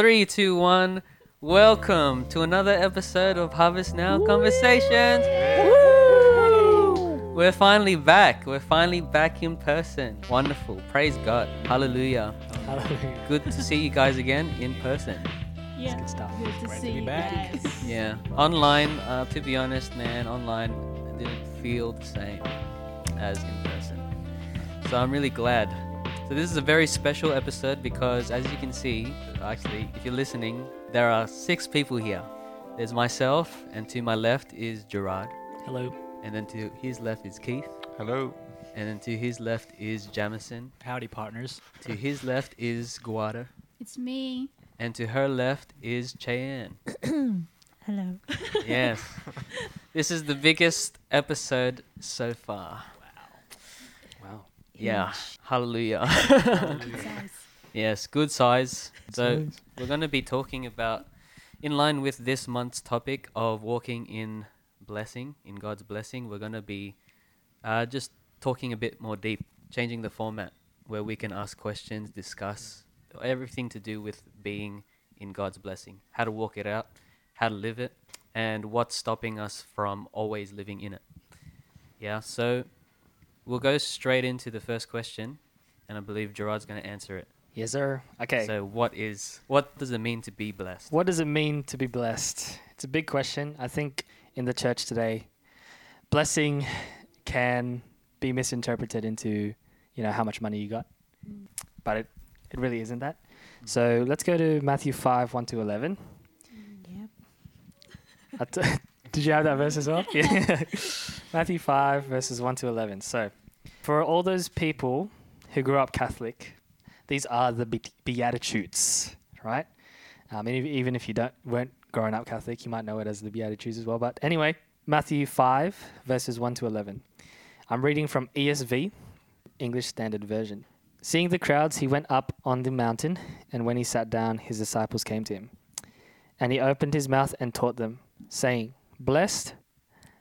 Three, two, one. Welcome to another episode of Harvest Now Conversations. Woo! We're finally back. We're finally back in person. Wonderful. Praise God. Hallelujah. Hallelujah. Good to see you guys again in person. Yeah. good stuff. Good to Great to see be you back. guys. Yeah. Online, uh, to be honest, man, online didn't feel the same as in person. So I'm really glad. So this is a very special episode because, as you can see, actually, if you're listening, there are six people here. There's myself, and to my left is Gerard, Hello. and then to his left is Keith, Hello. and then to his left is Jamison, Howdy, partners. to his left is Guada, It's me. and to her left is Cheyenne. Hello. yes. This is the biggest episode so far. Wow. Yeah. Hallelujah. Size. yes, good size. So size. we're going to be talking about in line with this month's topic of walking in blessing, in God's blessing, we're going to be uh, just talking a bit more deep, changing the format where we can ask questions, discuss everything to do with being in God's blessing, how to walk it out, how to live it, and what's stopping us from always living in it. Yeah, so we'll go straight into the first question, and I believe Gerard's going to answer it. Yes, sir. Okay. So, what is what does it mean to be blessed? what does it mean to be blessed? It's a big question. I think in the church today, blessing can be misinterpreted into, you know, how much money you got. But it, it really isn't that. So let's go to Matthew 5, 1 to 11. Yep. I t- Did you have that verse as well? Yeah. Matthew 5, verses 1 to 11. So, for all those people who grew up Catholic, these are the be- Beatitudes, right? Um, and ev- even if you don't weren't growing up Catholic, you might know it as the Beatitudes as well. But anyway, Matthew 5, verses 1 to 11. I'm reading from ESV, English Standard Version. Seeing the crowds, he went up on the mountain, and when he sat down, his disciples came to him. And he opened his mouth and taught them, saying, Blessed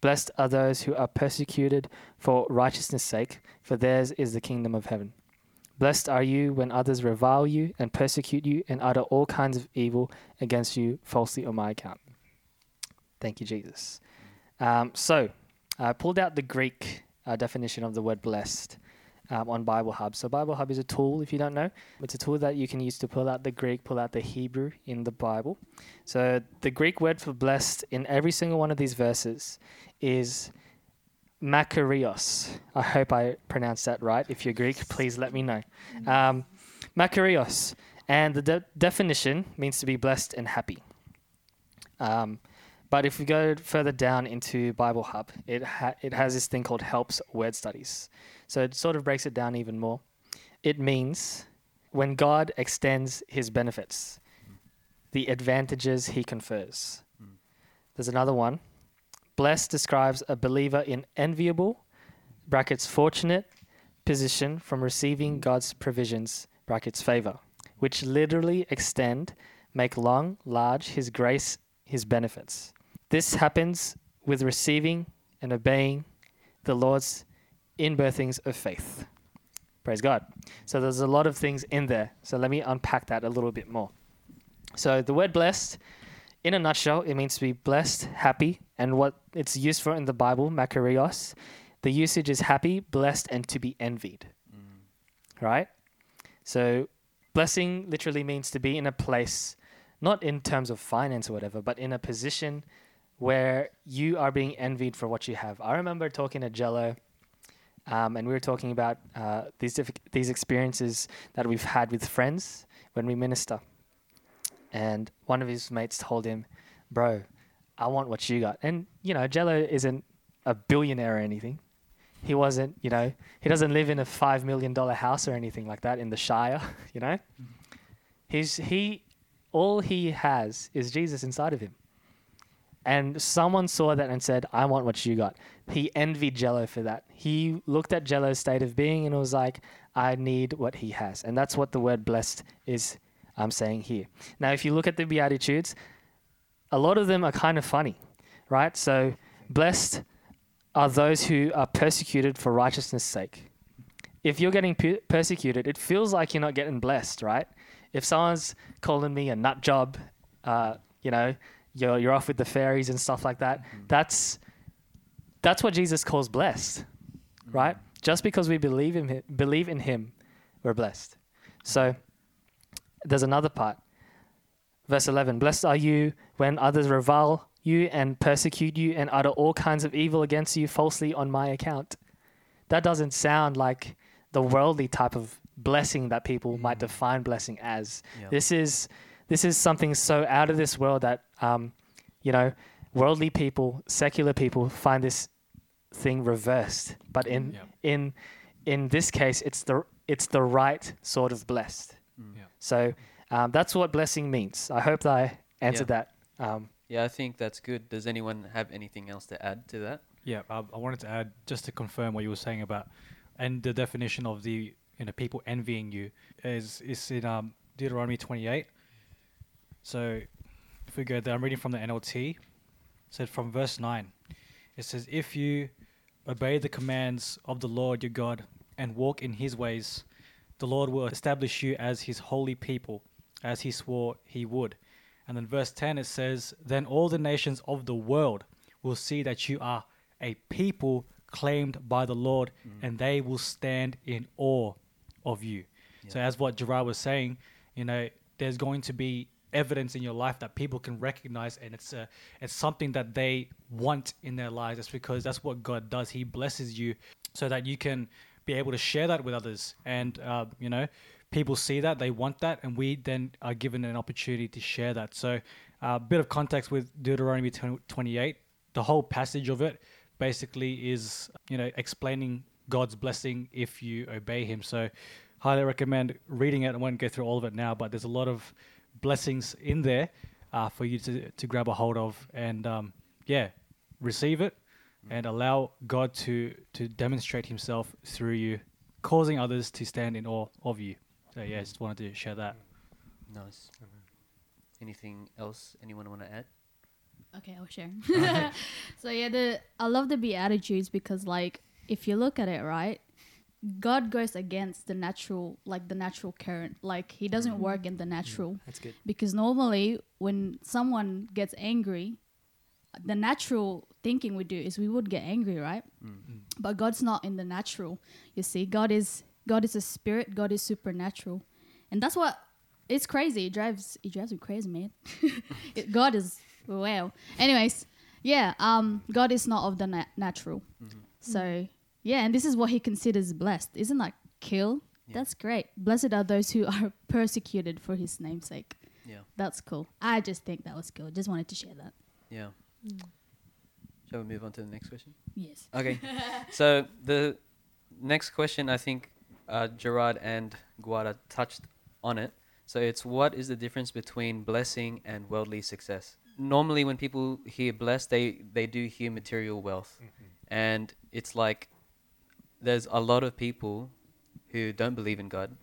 Blessed are those who are persecuted for righteousness' sake, for theirs is the kingdom of heaven. Blessed are you when others revile you and persecute you and utter all kinds of evil against you falsely on my account. Thank you, Jesus. Um, so, I pulled out the Greek uh, definition of the word blessed um, on Bible Hub. So, Bible Hub is a tool, if you don't know. It's a tool that you can use to pull out the Greek, pull out the Hebrew in the Bible. So, the Greek word for blessed in every single one of these verses is makarios. I hope I pronounced that right. If you're Greek, please let me know. Um, makarios. And the de- definition means to be blessed and happy. Um, but if we go further down into Bible Hub, it, ha- it has this thing called Helps Word Studies. So it sort of breaks it down even more. It means when God extends his benefits, the advantages he confers. There's another one. Blessed describes a believer in enviable, brackets fortunate, position from receiving God's provisions, brackets favor, which literally extend, make long, large his grace, his benefits. This happens with receiving and obeying the Lord's inbirthings of faith. Praise God. So there's a lot of things in there. So let me unpack that a little bit more. So the word blessed, in a nutshell, it means to be blessed, happy, and what it's used for in the Bible, makarios, the usage is happy, blessed, and to be envied. Mm. Right? So blessing literally means to be in a place, not in terms of finance or whatever, but in a position where you are being envied for what you have. I remember talking to Jello, um, and we were talking about uh, these diff- these experiences that we've had with friends when we minister. And one of his mates told him, "Bro, I want what you got." And you know, Jello isn't a billionaire or anything. He wasn't, you know, he doesn't live in a five million dollar house or anything like that in the Shire. You know, he's he, all he has is Jesus inside of him. And someone saw that and said, I want what you got. He envied Jello for that. He looked at Jello's state of being and was like, I need what he has. And that's what the word blessed is I'm saying here. Now, if you look at the Beatitudes, a lot of them are kind of funny, right? So, blessed are those who are persecuted for righteousness' sake. If you're getting pe- persecuted, it feels like you're not getting blessed, right? If someone's calling me a nut job, uh, you know, you're, you're off with the fairies and stuff like that, mm-hmm. that's, that's what Jesus calls blessed, mm-hmm. right? Just because we believe in him, believe in him, we're blessed. So there's another part. Verse 11 Blessed are you when others revile you and persecute you and utter all kinds of evil against you falsely on my account. That doesn't sound like the worldly type of blessing that people might mm-hmm. define blessing as. Yeah. This is this is something so out of this world that um, you know worldly people, secular people find this thing reversed. But in Yeah. in in this case, it's the it's the right sort of blessed. Mm. Yeah. So um, that's what blessing means. I hope that I answered that. Um, Yeah, I think that's good. Does anyone have anything else to add to that? Yeah, I, I wanted to add just to confirm what you were saying about, and the definition of the you know people envying you is is in um, Deuteronomy twenty eight. So, if we go there, I'm reading from the NLT. It said from verse nine, it says, "If you obey the commands of the Lord your God and walk in His ways, the Lord will establish you as His holy people, as He swore He would." And then verse 10 it says, Then all the nations of the world will see that you are a people claimed by the Lord, mm. and they will stand in awe of you. So, Yeah. as what Gerard was saying, you know, there's going to be evidence in your life that people can recognize, and it's a, it's something that they want in their lives. That's because that's what God does. He blesses you so that you can be able to share that with others, and uh, you know, people see that they want that, and we then are given an opportunity to share that. So, a uh, bit of context with Deuteronomy 28. The whole passage of it basically is, you know, explaining God's blessing if you obey Him. So, highly recommend reading it. I won't go through all of it now, but there's a lot of blessings in there uh, for you to, to grab a hold of and, um, yeah, receive it and allow God to, to demonstrate Himself through you, causing others to stand in awe of you. So, yeah, I just wanted to share that. Nice. Anything else anyone want to add? Okay, I'll share. so yeah, the I love the beatitudes because like if you look at it right, God goes against the natural like the natural current. Like he doesn't mm. work in the mm. natural that's good. because normally when someone gets angry, the natural thinking we do is we would get angry, right? Mm-hmm. But God's not in the natural. You see, God is God is a spirit. God is supernatural, and that's what it's crazy. It drives it drives me crazy, man. It- God is wow. Anyways, yeah. Um, God is not of the na- natural. Mm-hmm. So yeah, and this is what He considers blessed. Isn't that kill? Yeah. That's great. Blessed are those who are persecuted for His name's sake. Yeah. That's cool. I just think that was cool. Just wanted to share that. Yeah. Shall we move on to the next question? Yes. Okay. so the next question, I think uh, Gerard and Guada touched on it. So it's what is the difference between blessing and worldly success? Normally, when people hear blessed, they they do hear material wealth, and it's like there's a lot of people who don't believe in God,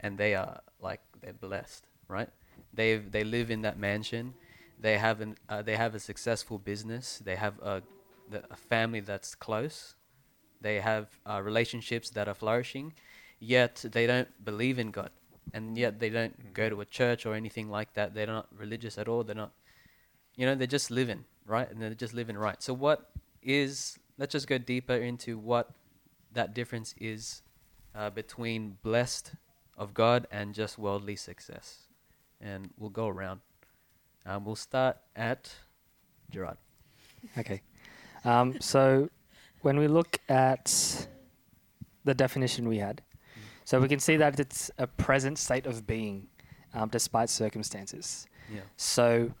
and they are like they're blessed, right? They they live in that mansion, they have an uh, they have a successful business, they have a a family that's close, they have uh, relationships that are flourishing, yet they don't believe in God, and yet they don't go to a church or anything like that. They're not religious at all. They're not, you know, they're just living right, and they're just living right. So what is? Let's just go deeper into what that difference is uh, between blessed of God and just worldly success, and we'll go around. Um, we'll start at Gerard. Okay. Um, so when we look at the definition we had, so we can see that it's a present state of being um, despite circumstances. Yeah. So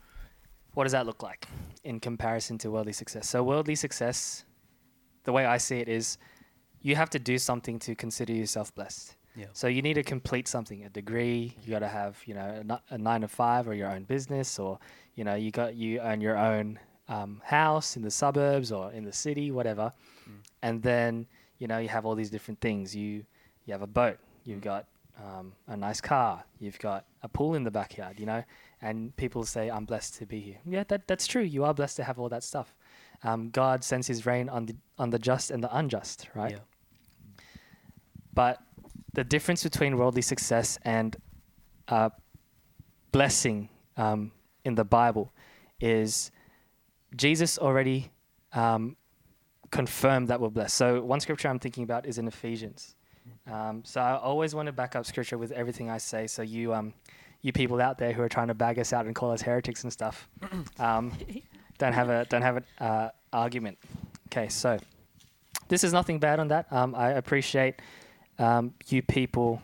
what does that look like in comparison to worldly success? So worldly success, the way I see it is you have to do something to consider yourself blessed. Yeah. So you need to complete something, a degree. You got to have, you know, a, a nine to five or your own business, or you know, you got you own your own um, house in the suburbs or in the city, whatever, and then you know you have all these different things. You you have a boat, you've got um, a nice car, you've got a pool in the backyard, you know, and people say, "I'm blessed to be here." Yeah, that that's true. You are blessed to have all that stuff. Um, God sends His rain on the on the just and the unjust, right? Yeah. But the difference between worldly success and uh, blessing um, in the Bible is Jesus already um, confirmed that we're blessed. So one scripture I'm thinking about is in Ephesians. Um, so I always want to back up scripture with everything I say. So you, um, you people out there who are trying to bag us out and call us heretics and stuff, um, don't have a don't have an uh, argument. Okay, so this is nothing bad on that. Um, I appreciate um, you people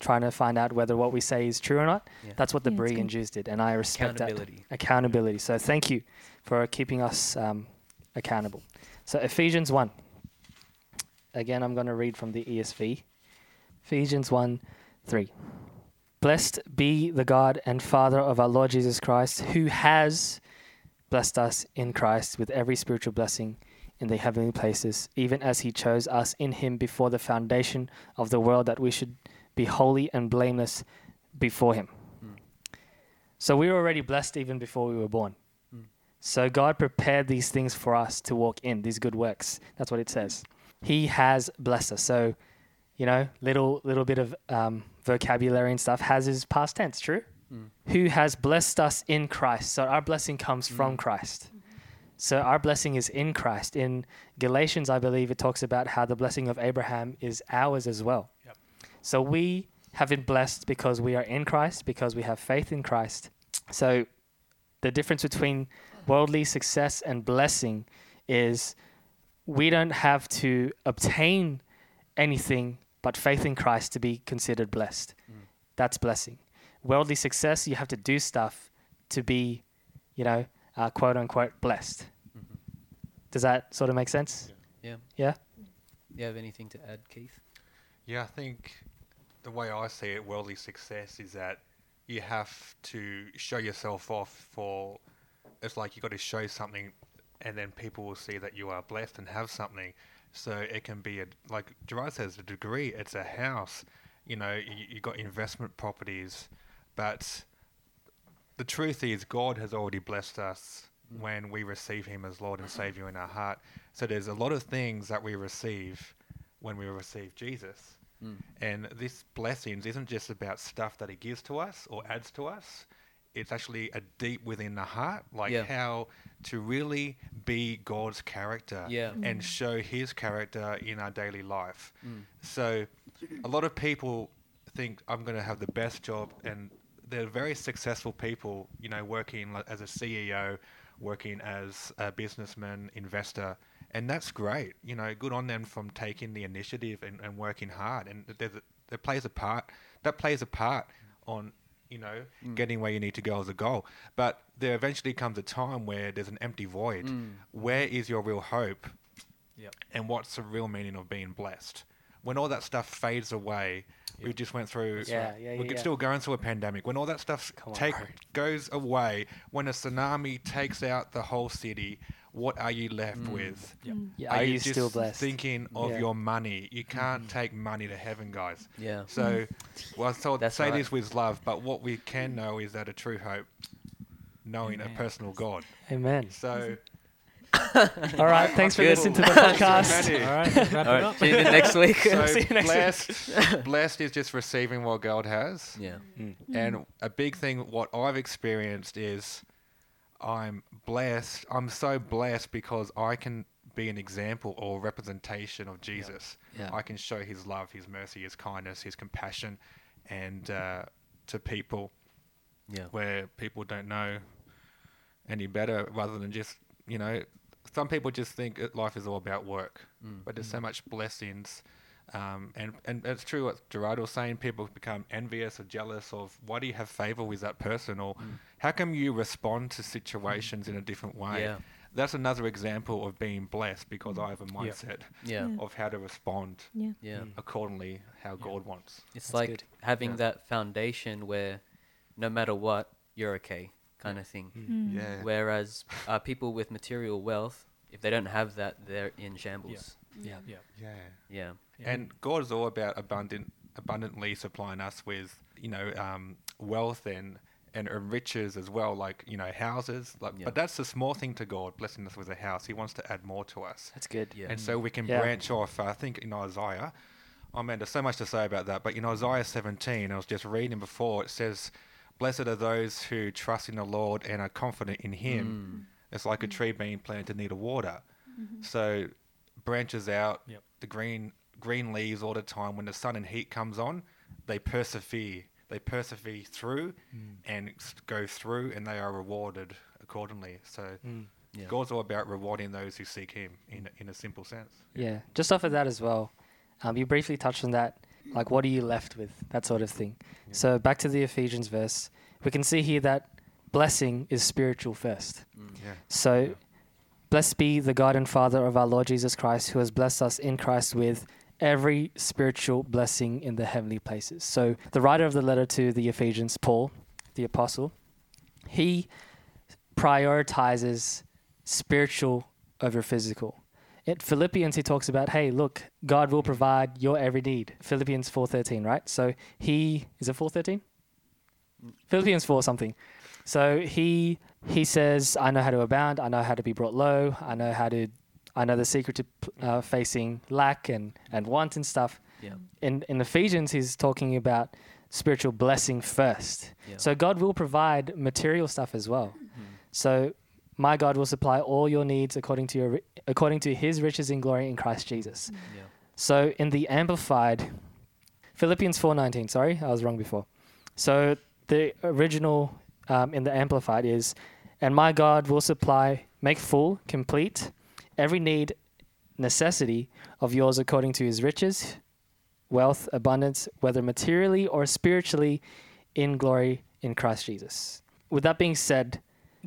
trying to find out whether what we say is true or not. Yeah. That's what the Yeah, it's Berean good. Jews did, and I respect that Accountability. accountability. So thank you for keeping us um, accountable. So Ephesians 1. Again, I'm going to read from the ESV. Ephesians 1 3. Blessed be the God and Father of our Lord Jesus Christ, who has blessed us in Christ with every spiritual blessing in the heavenly places, even as he chose us in him before the foundation of the world, that we should be holy and blameless before him. So we were already blessed even before we were born. Mm. So God prepared these things for us to walk in, these good works. That's what it says. He has blessed us. So, you know, little little bit of um, vocabulary and stuff has is past tense, true? Mm. Who has blessed us in Christ. So our blessing comes from Mm. Christ. So our blessing is in Christ. In Galatians, I believe it talks about how the blessing of Abraham is ours as well. Yep. So we have been blessed because we are in Christ, because we have faith in Christ. So the difference between worldly success and blessing is we don't have to obtain anything but faith in Christ to be considered blessed. Mm. That's blessing. Worldly success, you have to do stuff to be, you know, uh, quote unquote blessed. Mhm. Does that sort of make sense? Yeah. Yeah? You have anything to add, Keith? Yeah, I think the way I see it, worldly success is that you have to show yourself off for. It's like you got to show something, and then people will see that you are blessed and have something. So it can be a like Gerard says, a degree. It's a house. You know, you, you got investment properties, but the truth is, God has already blessed us when we receive Him as Lord and Savior in our heart. So there's a lot of things that we receive when we receive Jesus. Mm. And this blessings isn't just about stuff that He gives to us or adds to us. It's actually a deep within the heart, like Yeah. how to really be God's character Yeah. and show His character in our daily life. Mm. So, a lot of people think I'm going to have the best job, and they're very successful people, you know, working as a CEO, working as a businessman, investor, and that's great. You know, good on them from taking the initiative and, and working hard, and there's a, that plays a part. That plays a part on you know getting where you need to go as a goal. But there eventually comes a time where there's an empty void. Mm. Where is your real hope? Yep. and what's the real meaning of being blessed? When all that stuff fades away, we just went through. Yeah, yeah, yeah. We're yeah, yeah. still going through a pandemic. When all that stuff Come on, take bro. goes away, when a tsunami takes out the whole city, what are you left mm. with? Yep. Mm. Yeah, are, you, just still blessed? Thinking of Yeah. your money, you mm. can't take money to heaven, guys. Yeah. So, well, I thought That's say right. this with love, but what we can know is that a true hope, knowing Amen. a personal God. Amen. So, All right. Thanks for Good. listening to the podcast. All right, let's wrap All it right. up. Tune in next week. so See you next week. blessed, blessed is just receiving what God has. yeah. And a big thing, what I've experienced is I'm blessed. I'm so blessed because I can be an example or representation of Jesus. Yeah. I can show his love, his mercy, his kindness, his compassion, and uh, to people Yeah. where people don't know any better rather than just, you know, some people just think life is all about work, Mm. but there's so much blessings. Um, and, and it's true what Gerard was saying, people become envious or jealous of why do you have favor with that person or how come you respond to situations in a different way? Yeah. That's another example of being blessed because I have a mindset Yeah. Yeah. of how to respond Yeah. Yeah. accordingly how God wants. It's That's like good. having Yeah. that foundation where no matter what, you're okay. Kind of thing. Mm. Yeah. Whereas uh, people with material wealth, if they don't have that, they're in shambles. Yeah. Yeah. Yeah. Yeah. And God is all about abundant, abundantly supplying us with, you know, um, wealth and and riches as well, like you know, houses. Like, Yeah. but that's the small thing to God, blessing us with a house. He wants to add more to us, That's good. Yeah. and so we can Yeah. branch off. Uh, I think in Isaiah, oh man, there's so much to say about that. But in Isaiah 17, I was just reading before. It says, "Blessed are those who trust in the Lord and are confident in Him." Mm. It's like a tree being planted near the water. So branches out, Yep. the green green leaves all the time. When the sun and heat comes on, they persevere. They persevere through and go through, and they are rewarded accordingly. So Mm. Yeah. God's all about rewarding those who seek Him in a- in a simple sense. Yeah. Just off of that as well, um, you briefly touched on that. Like, what are you left with? That sort of thing. Yeah. So, back to the Ephesians verse, we can see here that blessing is spiritual first. Mm. Yeah. So, Yeah. blessed be the God and Father of our Lord Jesus Christ, who has blessed us in Christ with every spiritual blessing in the heavenly places. So, the writer of the letter to the Ephesians, Paul, the apostle, he prioritizes spiritual over physical. In Philippians, he talks about, hey, look, God will provide your every need. Philippians 4.13, right? So he, is it 4.13? Philippians 4 something. So he he says, I know how to abound. I know how to be brought low. I know how to, I know the secret to uh, facing lack and, and want and stuff. Yeah. In, in Ephesians, he's talking about spiritual blessing first. Yeah. So God will provide material stuff as well. Mm. So my God will supply all your needs according to your according to his riches in glory in Christ Jesus. Yeah. So in the amplified Philippians 4:19, sorry, I was wrong before. So the original um, in the amplified is and my God will supply make full complete every need necessity of yours according to his riches wealth abundance whether materially or spiritually in glory in Christ Jesus. With that being said,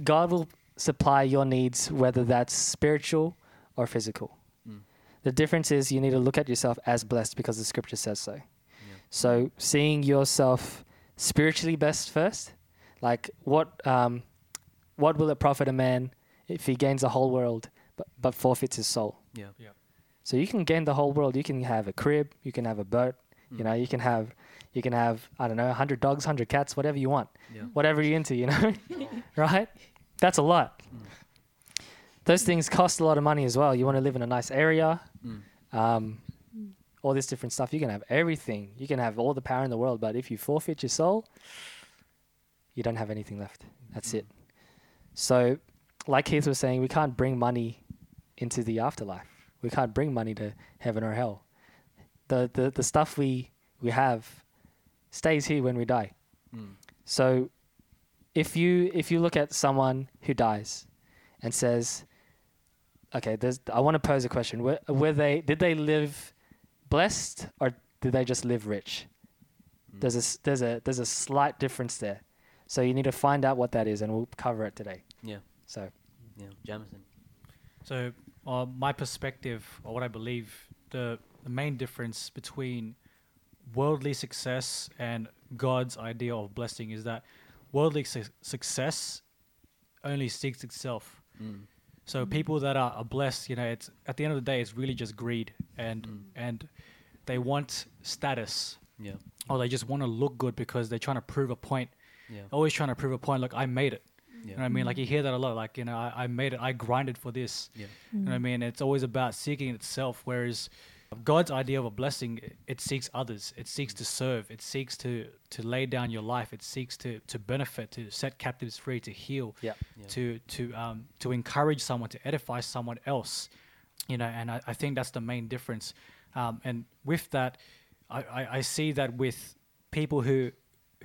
God will supply your needs whether that's spiritual or physical. Mm. The difference is you need to look at yourself as blessed because the scripture says so. So seeing yourself spiritually best first, like what um, what will it profit a man if he gains the whole world but, but forfeits his soul? Yeah. yeah. So you can gain the whole world. You can have a crib, you can have a boat, you Mm. know, you can have you can have I don't know, hundred dogs, hundred cats, whatever you want, Yeah. whatever you're into, you know, right? That's a lot. Mm. Those things cost a lot of money as well. You want to live in a nice area, Mm. um, all this different stuff. You can have everything. You can have all the power in the world, but if you forfeit your soul, you don't have anything left. That's it. So, like Keith was saying, we can't bring money into the afterlife. We can't bring money to heaven or hell. The the, the stuff we we have stays here when we die. Mm. So, if you if you look at someone who dies and says, "Okay, there's, I want to pose a question: were, were they did they live blessed or did they just live rich?" Mm. There's a s- there's a there's a slight difference there. So you need to find out what that is, and we'll cover it today. Yeah. So Yeah. Jamison. So, uh, my perspective, or what I believe, the, the main difference between worldly success and God's idea of blessing is that worldly su- success only seeks itself. Mm. So people that are, are blessed, you know, it's at the end of the day, it's really just greed, and Mm. and they want status, Yeah. or they just want to look good because they're trying to prove a point. Yeah. Always trying to prove a point. Look, I made it. You know what I mean? Like you hear that a lot. Like you know, I, I made it. I grinded for this. Yeah. You know what I mean? It's always about seeking itself, whereas God's idea of a blessing, it seeks others. It seeks to serve. It seeks to to lay down your life. It seeks to to benefit, to set captives free, to heal, yeah, Yeah. to to um to encourage someone, to edify someone else. You know, and I, I think that's the main difference. Um, and with that, I, I, I see that with people who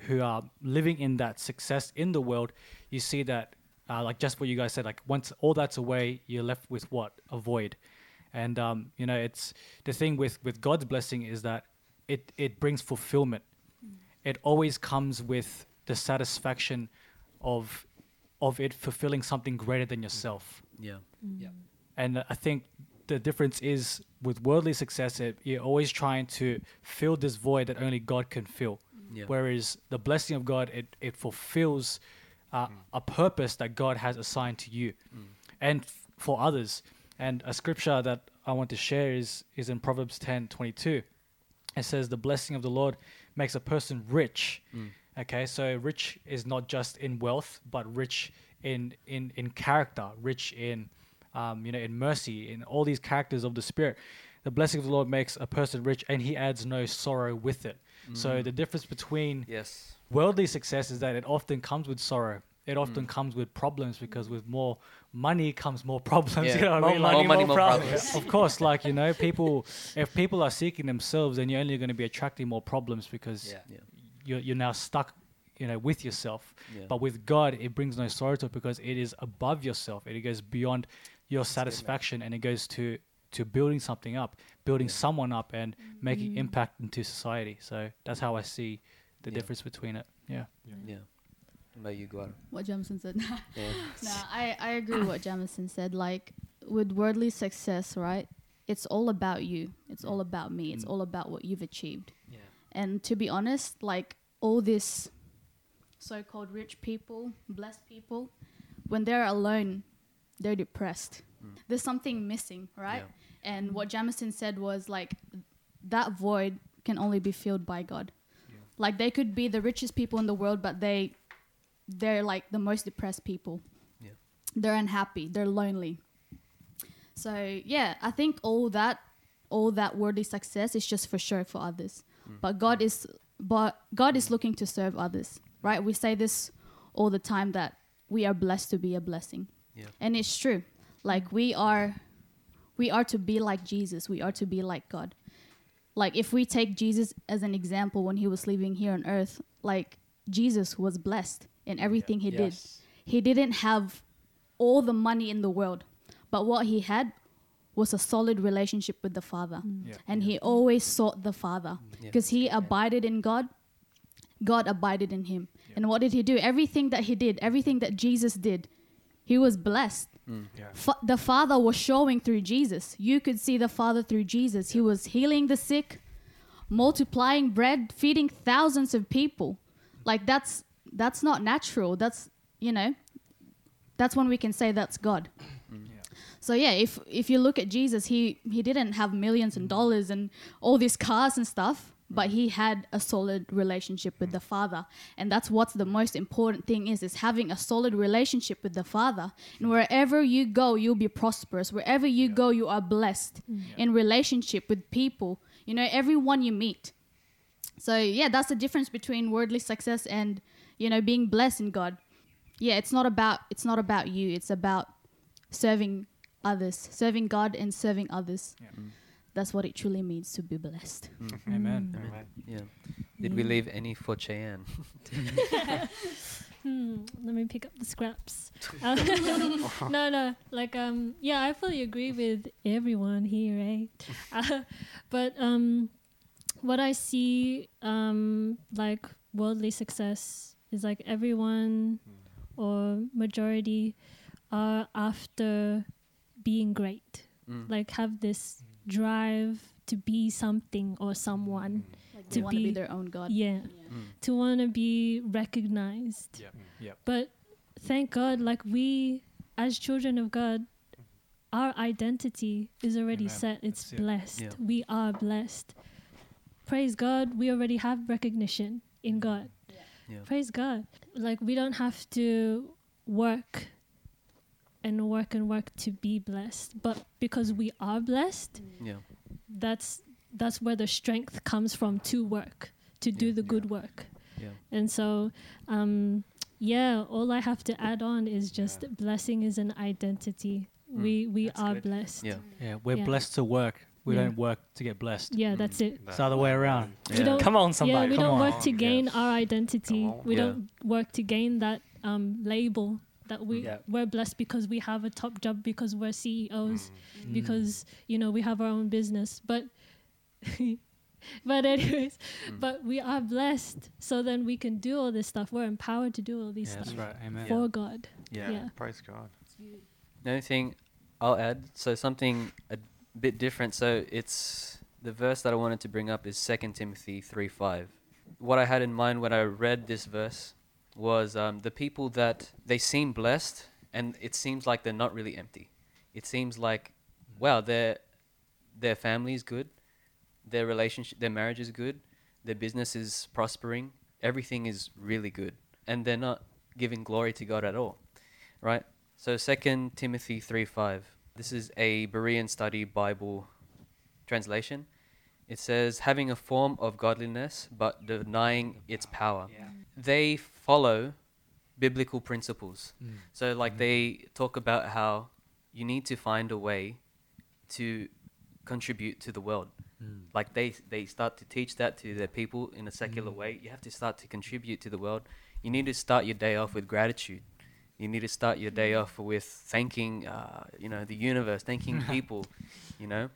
who are living in that success in the world, you see that uh, like just what you guys said, like once all that's away, you're left with what a void. And um, you know, it's the thing with with God's blessing is that it it brings fulfillment. It always comes with the satisfaction of of it fulfilling something greater than yourself. Yeah. yeah. And I think the difference is with worldly success, it, you're always trying to fill this void that only God can fill. Yeah. Whereas the blessing of God, it, it fulfills uh, a purpose that God has assigned to you and f- for others. And a scripture that I want to share is is in Proverbs 10 22. It says, The blessing of the Lord makes a person rich. Okay, so rich is not just in wealth, but rich in in in character, rich in um, you know in mercy, in all these characters of the Spirit. The blessing of the Lord makes a person rich, and He adds no sorrow with it. So the difference between Yes. worldly success is that it often comes with sorrow. It often comes with problems because with more money comes more problems. Yeah. You know what I More mean? money, more money, more more problems. problems. of course, like you know, people. If people are seeking themselves, then you're only going to be attracting more problems because Yeah. Yeah. you're you're now stuck, you know, with yourself. Yeah. But with God, it brings no sorrow to it because it is above yourself. It goes beyond your satisfaction, and it goes to to building something up, building someone up, and making mm. impact into society. So that's how I see the Yeah. difference between it. Yeah. Yeah. What about you, Guar? What Jamison said. Yeah. no, I, I agree with what Jamison said. Like with worldly success, right? It's all about you. It's all mm. about me. It's mm. all about what you've achieved. Yeah. And to be honest, like all this so-called rich people, blessed people, when they're alone, they're depressed. Mm. There's something missing, right? And what Jamison said was like that void can only be filled by God. Like they could be the richest people in the world, but they they're like the most depressed people. Yeah. They're unhappy. They're lonely. So yeah, I think all that all that worldly success is just for show for others. Mm. But God is but God is looking to serve others. Right? We say this all the time that we are blessed to be a blessing. Yeah. And it's true. Like we are we are to be like Jesus. We are to be like God. Like if we take Jesus as an example when he was living here on earth, like Jesus was blessed in everything he did. Yes. He didn't have all the money in the world, but what he had was a solid relationship with the Father. Mm. Yeah. And he always sought the Father mm. Yeah. because he abided in God. God abided in him. And what did he do? Everything that he did, everything that Jesus did, he was blessed. Mm. Yeah. Fa- the Father was showing through Jesus. You could see the Father through Jesus. He was healing the sick, multiplying bread, feeding thousands of people. Like that's that's not natural. That's you know, that's when we can say that's God. Mm, so yeah, if if you look at Jesus, he he didn't have millions and mm. dollars and all these cars and stuff, but mm. he had a solid relationship with the Father, and that's what's the most important thing is is having a solid relationship with the Father. And wherever you go, you'll be prosperous. Wherever you go, you are blessed in relationship with people. You know, everyone you meet. So yeah, that's the difference between worldly success and you know being blessed in God. Yeah, it's not about it's not about you. It's about serving others, serving God and serving others. Yeah. That's what it truly means to be blessed. Amen. Yeah. Did we leave any for Cheyenne? Hmm, let me pick up the scraps. No, no, like um, yeah, I fully agree with everyone here, eh? Uh, but um, what I see um, like worldly success is like everyone hmm. or majority are after being great, Mm. like have this hmm. drive to be something or someone. Hmm. Like To they want to be be- their own God. Yeah, Mm. to want to be recognized. Yeah. Yeah. But thank God, like we, as children of God, our identity is already Amen. set. It's That's it. blessed. Yeah. We are blessed. Praise God, we already have recognition in God. Yeah. Praise God. Like we don't have to work and work and work to be blessed, but because we are blessed, Yeah. that's that's where the strength comes from to work, to do Yeah. the good work. Yeah. And so, um, yeah, all I have to add on is just blessing is an identity. Mm. We we That's are good. blessed. Yeah. Yeah. We're Yeah. blessed to work. We Yeah. don't work to get blessed. Yeah, that's it. It's the other way around. We Yeah. don't- Come on, somebody. yeah, somebody. we come don't on. work to Yes. gain our identity. We Yeah. don't work to gain that um, label that we Yeah. we're blessed because we have a top job because we're CEOs Mm. because you know we have our own business. But but anyways, Mm. but we are blessed, so then we can do all this stuff. We're empowered to do all these Yeah, that's stuff right. Amen. for God. Yeah. Yeah. Praise God. The only thing I'll add, so something a bit different. So it's the verse that I wanted to bring up is 2 Timothy 3 5. What I had in mind when I read this verse was um, the people that they seem blessed, and it seems like they're not really empty. It seems like, wow, their their family is good, their relationship, their marriage is good, their business is prospering, everything is really good, and they're not giving glory to God at all, right? So Second Timothy three five. This is a Berean Study Bible translation. It says, having a form of godliness but denying its power. Yeah. They follow biblical principles. Mm. So, like, Mhm. they talk about how you need to find a way to contribute to the world. Mm. Like, they, they start to teach that to their people in a secular Mm. way. You have to start to contribute to the world. You need to start your day off with gratitude. You need to start your day off with thanking, uh, you know, the universe, thanking people, you know.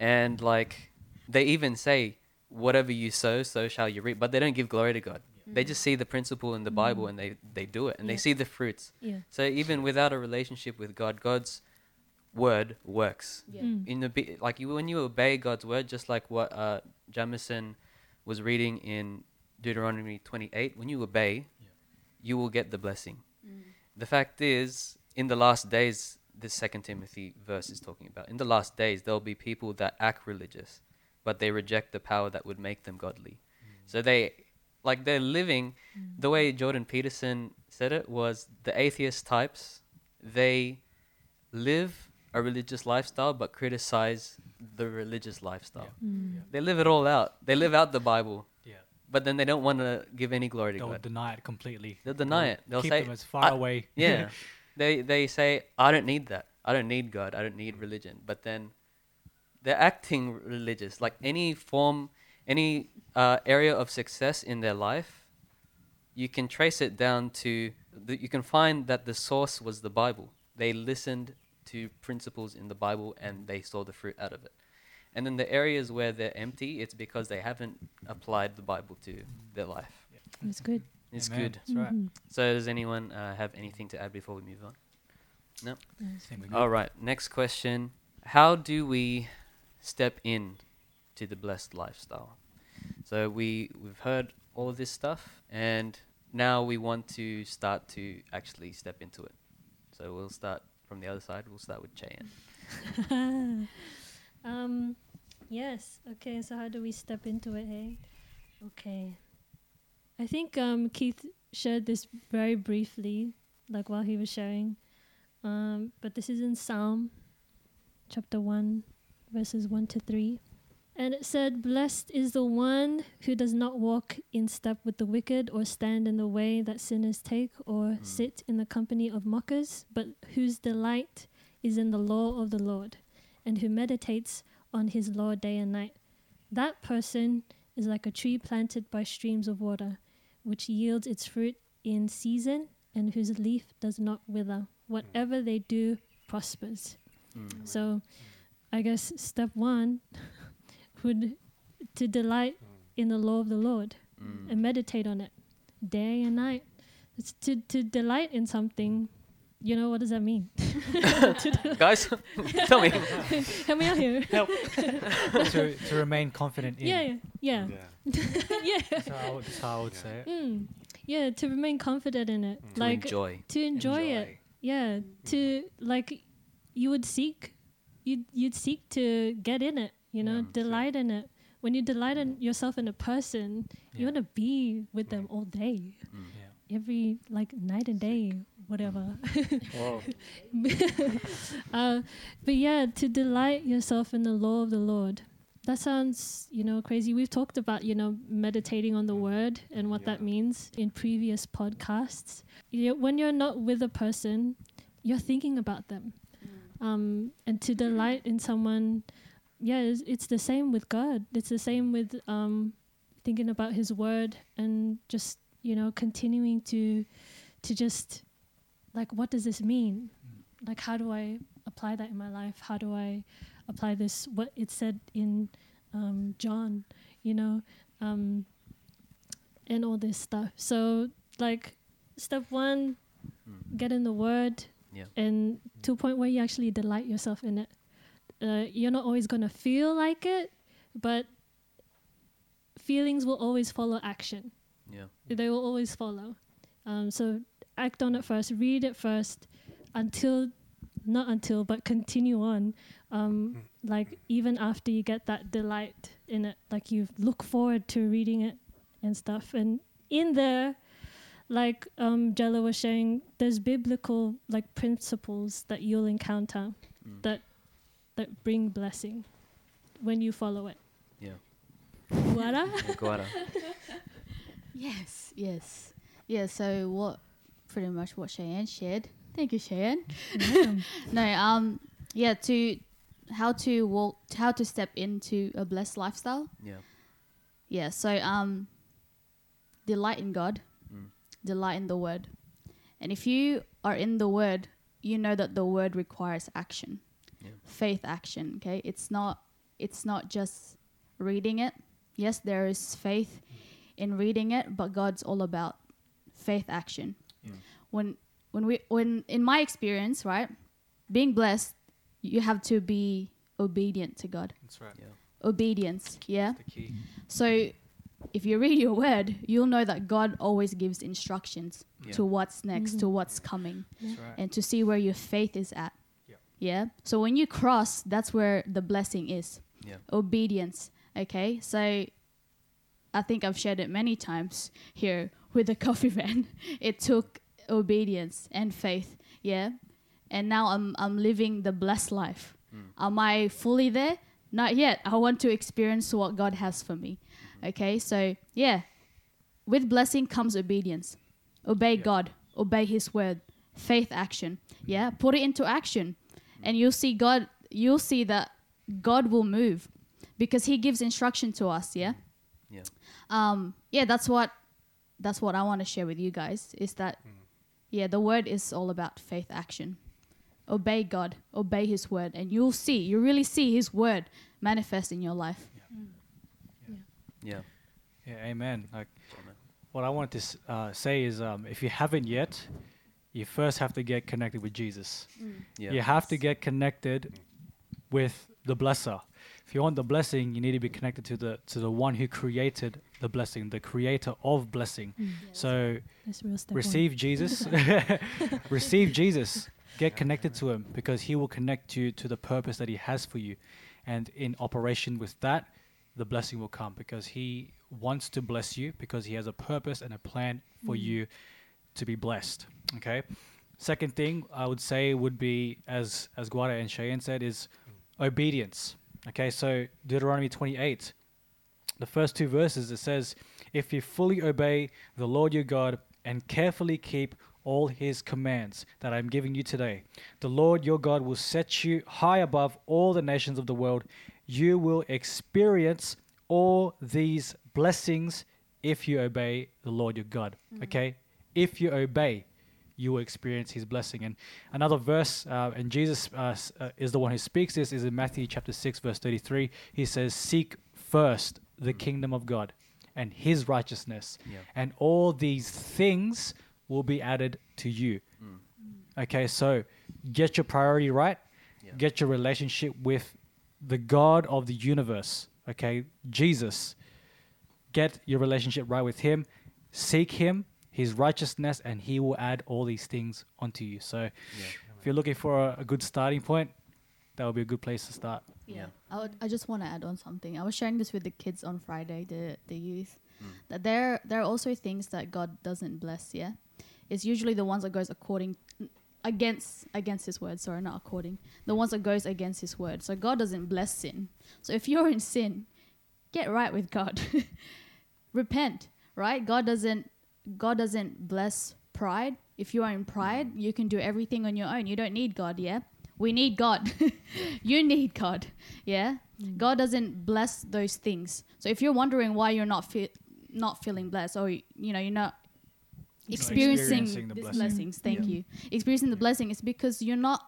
And like, they even say, "Whatever you sow, so shall you reap." But they don't give glory to God. They just see the principle in the Bible Mm. and they they do it, and Yeah. they see the fruits. Yeah. So even without a relationship with God, God's word works. Yeah. Mm. In the be- like you when you obey God's word, just like what uh, Jamison was reading in Deuteronomy 28, when you obey, Yeah. you will get the blessing. Mm. The fact is, in the last days, this Second Timothy verse is talking about. In the last days, there'll be people that act religious, but they reject the power that would make them godly. So they, like, they're living the way Jordan Peterson said it was the atheist types. They live a religious lifestyle, but criticize the religious lifestyle. Mm. They live it all out. They live out the Bible, Yeah. But then they don't want to give any glory to God. They'll God. deny it completely. They'll deny it. They'll keep say, them as far "I- away. yeah. they they say, I don't need that. I don't need God. I don't need religion. But then they're acting religious. Like any form, any uh, area of success in their life, you can trace it down to, the, you can find that the source was the Bible. They listened to principles in the Bible and they saw the fruit out of it. And then the areas where they're empty, it's because they haven't applied the Bible to their life. It's good. It's Amen. good. That's right. Mhm. So does anyone uh, have anything to add before we move on? Nice. Think we're good. All right. Next question: How do we step in to the blessed lifestyle? So we we've heard all of this stuff, and now we want to start to actually step into it. So we'll start from the other side. We'll start with Cheyenne. um, yes. Okay. So how do we step into it? Hey. Okay. I think um, Keith shared this very briefly, like while he was sharing. Um, but this is in Psalm, chapter one, verses one to three. And it said, Blessed is the one who does not walk in step with the wicked, or stand in the way that sinners take, or Mm. sit in the company of mockers, but whose delight is in the law of the Lord, and who meditates on his law day and night. That person is like a tree planted by streams of water, which yields its fruit in season, and whose leaf does not wither. Whatever they do prospers. Mm. So, I guess step one would to delight in the law of the Lord Mm. and meditate on it day and night. It's to to delight in something. You know what does that mean? Guys, tell me. Help me out here. help to, to remain confident in. Yeah, yeah, yeah. yeah. That's how that's how I would say it. Mm. Yeah, to remain confident in it, to like enjoy. to enjoy, it. Yeah, to like you would seek, you'd you'd seek to get in it. You know, Yeah. delight in it. When you delight in yourself in a person, you want to be with them all day, Mm. Yeah. every like night and day, whatever. Uh, but yeah, to delight yourself in the law of the Lord. That sounds, you know, crazy. We've talked about, you know, meditating on the word and what that means in previous podcasts. You when you're not with a person, you're thinking about them. Um, and to delight in someone, yeah, it's, it's the same with God. It's the same with um, thinking about His word and just, you know, continuing to, to just, like, what does this mean? like how do i apply that in my life how do i apply this what it said in um, john you know um, and all this stuff so like step one Mm. get in the word Yeah. and to a point where you actually delight yourself in it uh, you're not always going to feel like it but feelings will always follow action Yeah. they will always follow Um, so act on it first, read it first, until, not until, but continue on. Um, like even after you get that delight in it, like you look forward to reading it and stuff. And in there, like um, Jello was saying there's biblical like principles that you'll encounter Mm. that that bring blessing when you follow it. Yeah. Guara? Yeah, Guara. Yes, yes, yeah. So what, pretty much what Cheyenne shared. Thank you, Cheyenne. no, um, yeah. To how to walk, how to step into a blessed lifestyle. Yeah. Yeah. So um, delight in God, Mm. delight in the Word, and if you are in the Word, you know that the Word requires action, Yeah. faith action. Okay, it's not it's not just reading it. Yes, there is faith in reading it, but God's all about faith action. Mm. When when we when in my experience, right, being blessed, you have to be obedient to God. That's right. Yeah. Obedience, yeah. That's The key. So if you read your word, you'll know that God always gives instructions Yeah. to what's next, to Mhm. what's coming, That's right. and to see where your faith is at. Yep. Yeah. So when you cross, that's where the blessing is. Yeah. Obedience. Okay. So I think I've shared it many times here with the coffee van. It took obedience and faith. Yeah. And now I'm I'm living the blessed life. Mm. Am I fully there? Not yet. I want to experience what God has for me. Okay, so yeah, with blessing comes obedience. Obey Yeah. God, obey His word, faith action. Yeah, put it into action, and you'll see God. You'll see that God will move because He gives instruction to us. Yeah. Yeah. Um. Yeah. That's what. That's what I want to share with you guys. Is that, yeah, the word is all about faith action. Obey God, obey His word, and you'll see. You really see His word manifest in your life. Yeah. Yeah, amen. Like, Amen. what I want to s- uh, say is, um, if you haven't yet, you first have to get connected with Jesus. Yeah. You have to get connected with the blesser. If you want the blessing, you need to be connected to the to the one who created the blessing, the creator of blessing. Mm. So That's real step one. receive Jesus. receive Jesus. Get connected to him because he will connect you to the purpose that he has for you. And in operation with that, the blessing will come because he wants to bless you because he has a purpose and a plan for mm. you to be blessed. Okay? Second thing I would say would be as as Guada and Cheyenne said is obedience. Okay, so Deuteronomy 28 the first two verses it says if you fully obey the lord your god and carefully keep all his commands that i'm giving you today the lord your god will set you high above all the nations of the world. You will experience all these blessings if you obey the lord your god. Mm-hmm. Okay? If you obey you will experience his blessing. And another verse, uh, and Jesus uh, uh, is the one who speaks this, is in Matthew chapter 6, verse 33. He says, Seek first the kingdom of God and his righteousness, Yeah. and all these things will be added to you. Mm. Okay, so get your priority right, Yeah. get your relationship with the God of the universe, okay, Jesus. Get your relationship right with him, seek him, his righteousness, and he will add all these things onto you. So Yeah. if you're looking for a, a good starting point, that would be a good place to start. Yeah. I, would, I just want to add on something. I was sharing this with the kids on Friday, the the youth. Mm. That there there are also things that God doesn't bless. Yeah, it's usually the ones that goes according against against His word. Sorry, not according. The ones that goes against His word. So God doesn't bless sin. So if you're in sin, get right with God. Repent. Right? God doesn't God doesn't bless pride. If you are in pride, mm. you can do everything on your own. You don't need God. Yeah. We need God. you need God. Yeah. Mm. God doesn't bless those things. So if you're wondering why you're not fe- not feeling blessed, or you know you're not experiencing, experiencing the these blessing. blessings, thank Yeah. you. Experiencing the blessing is because you're not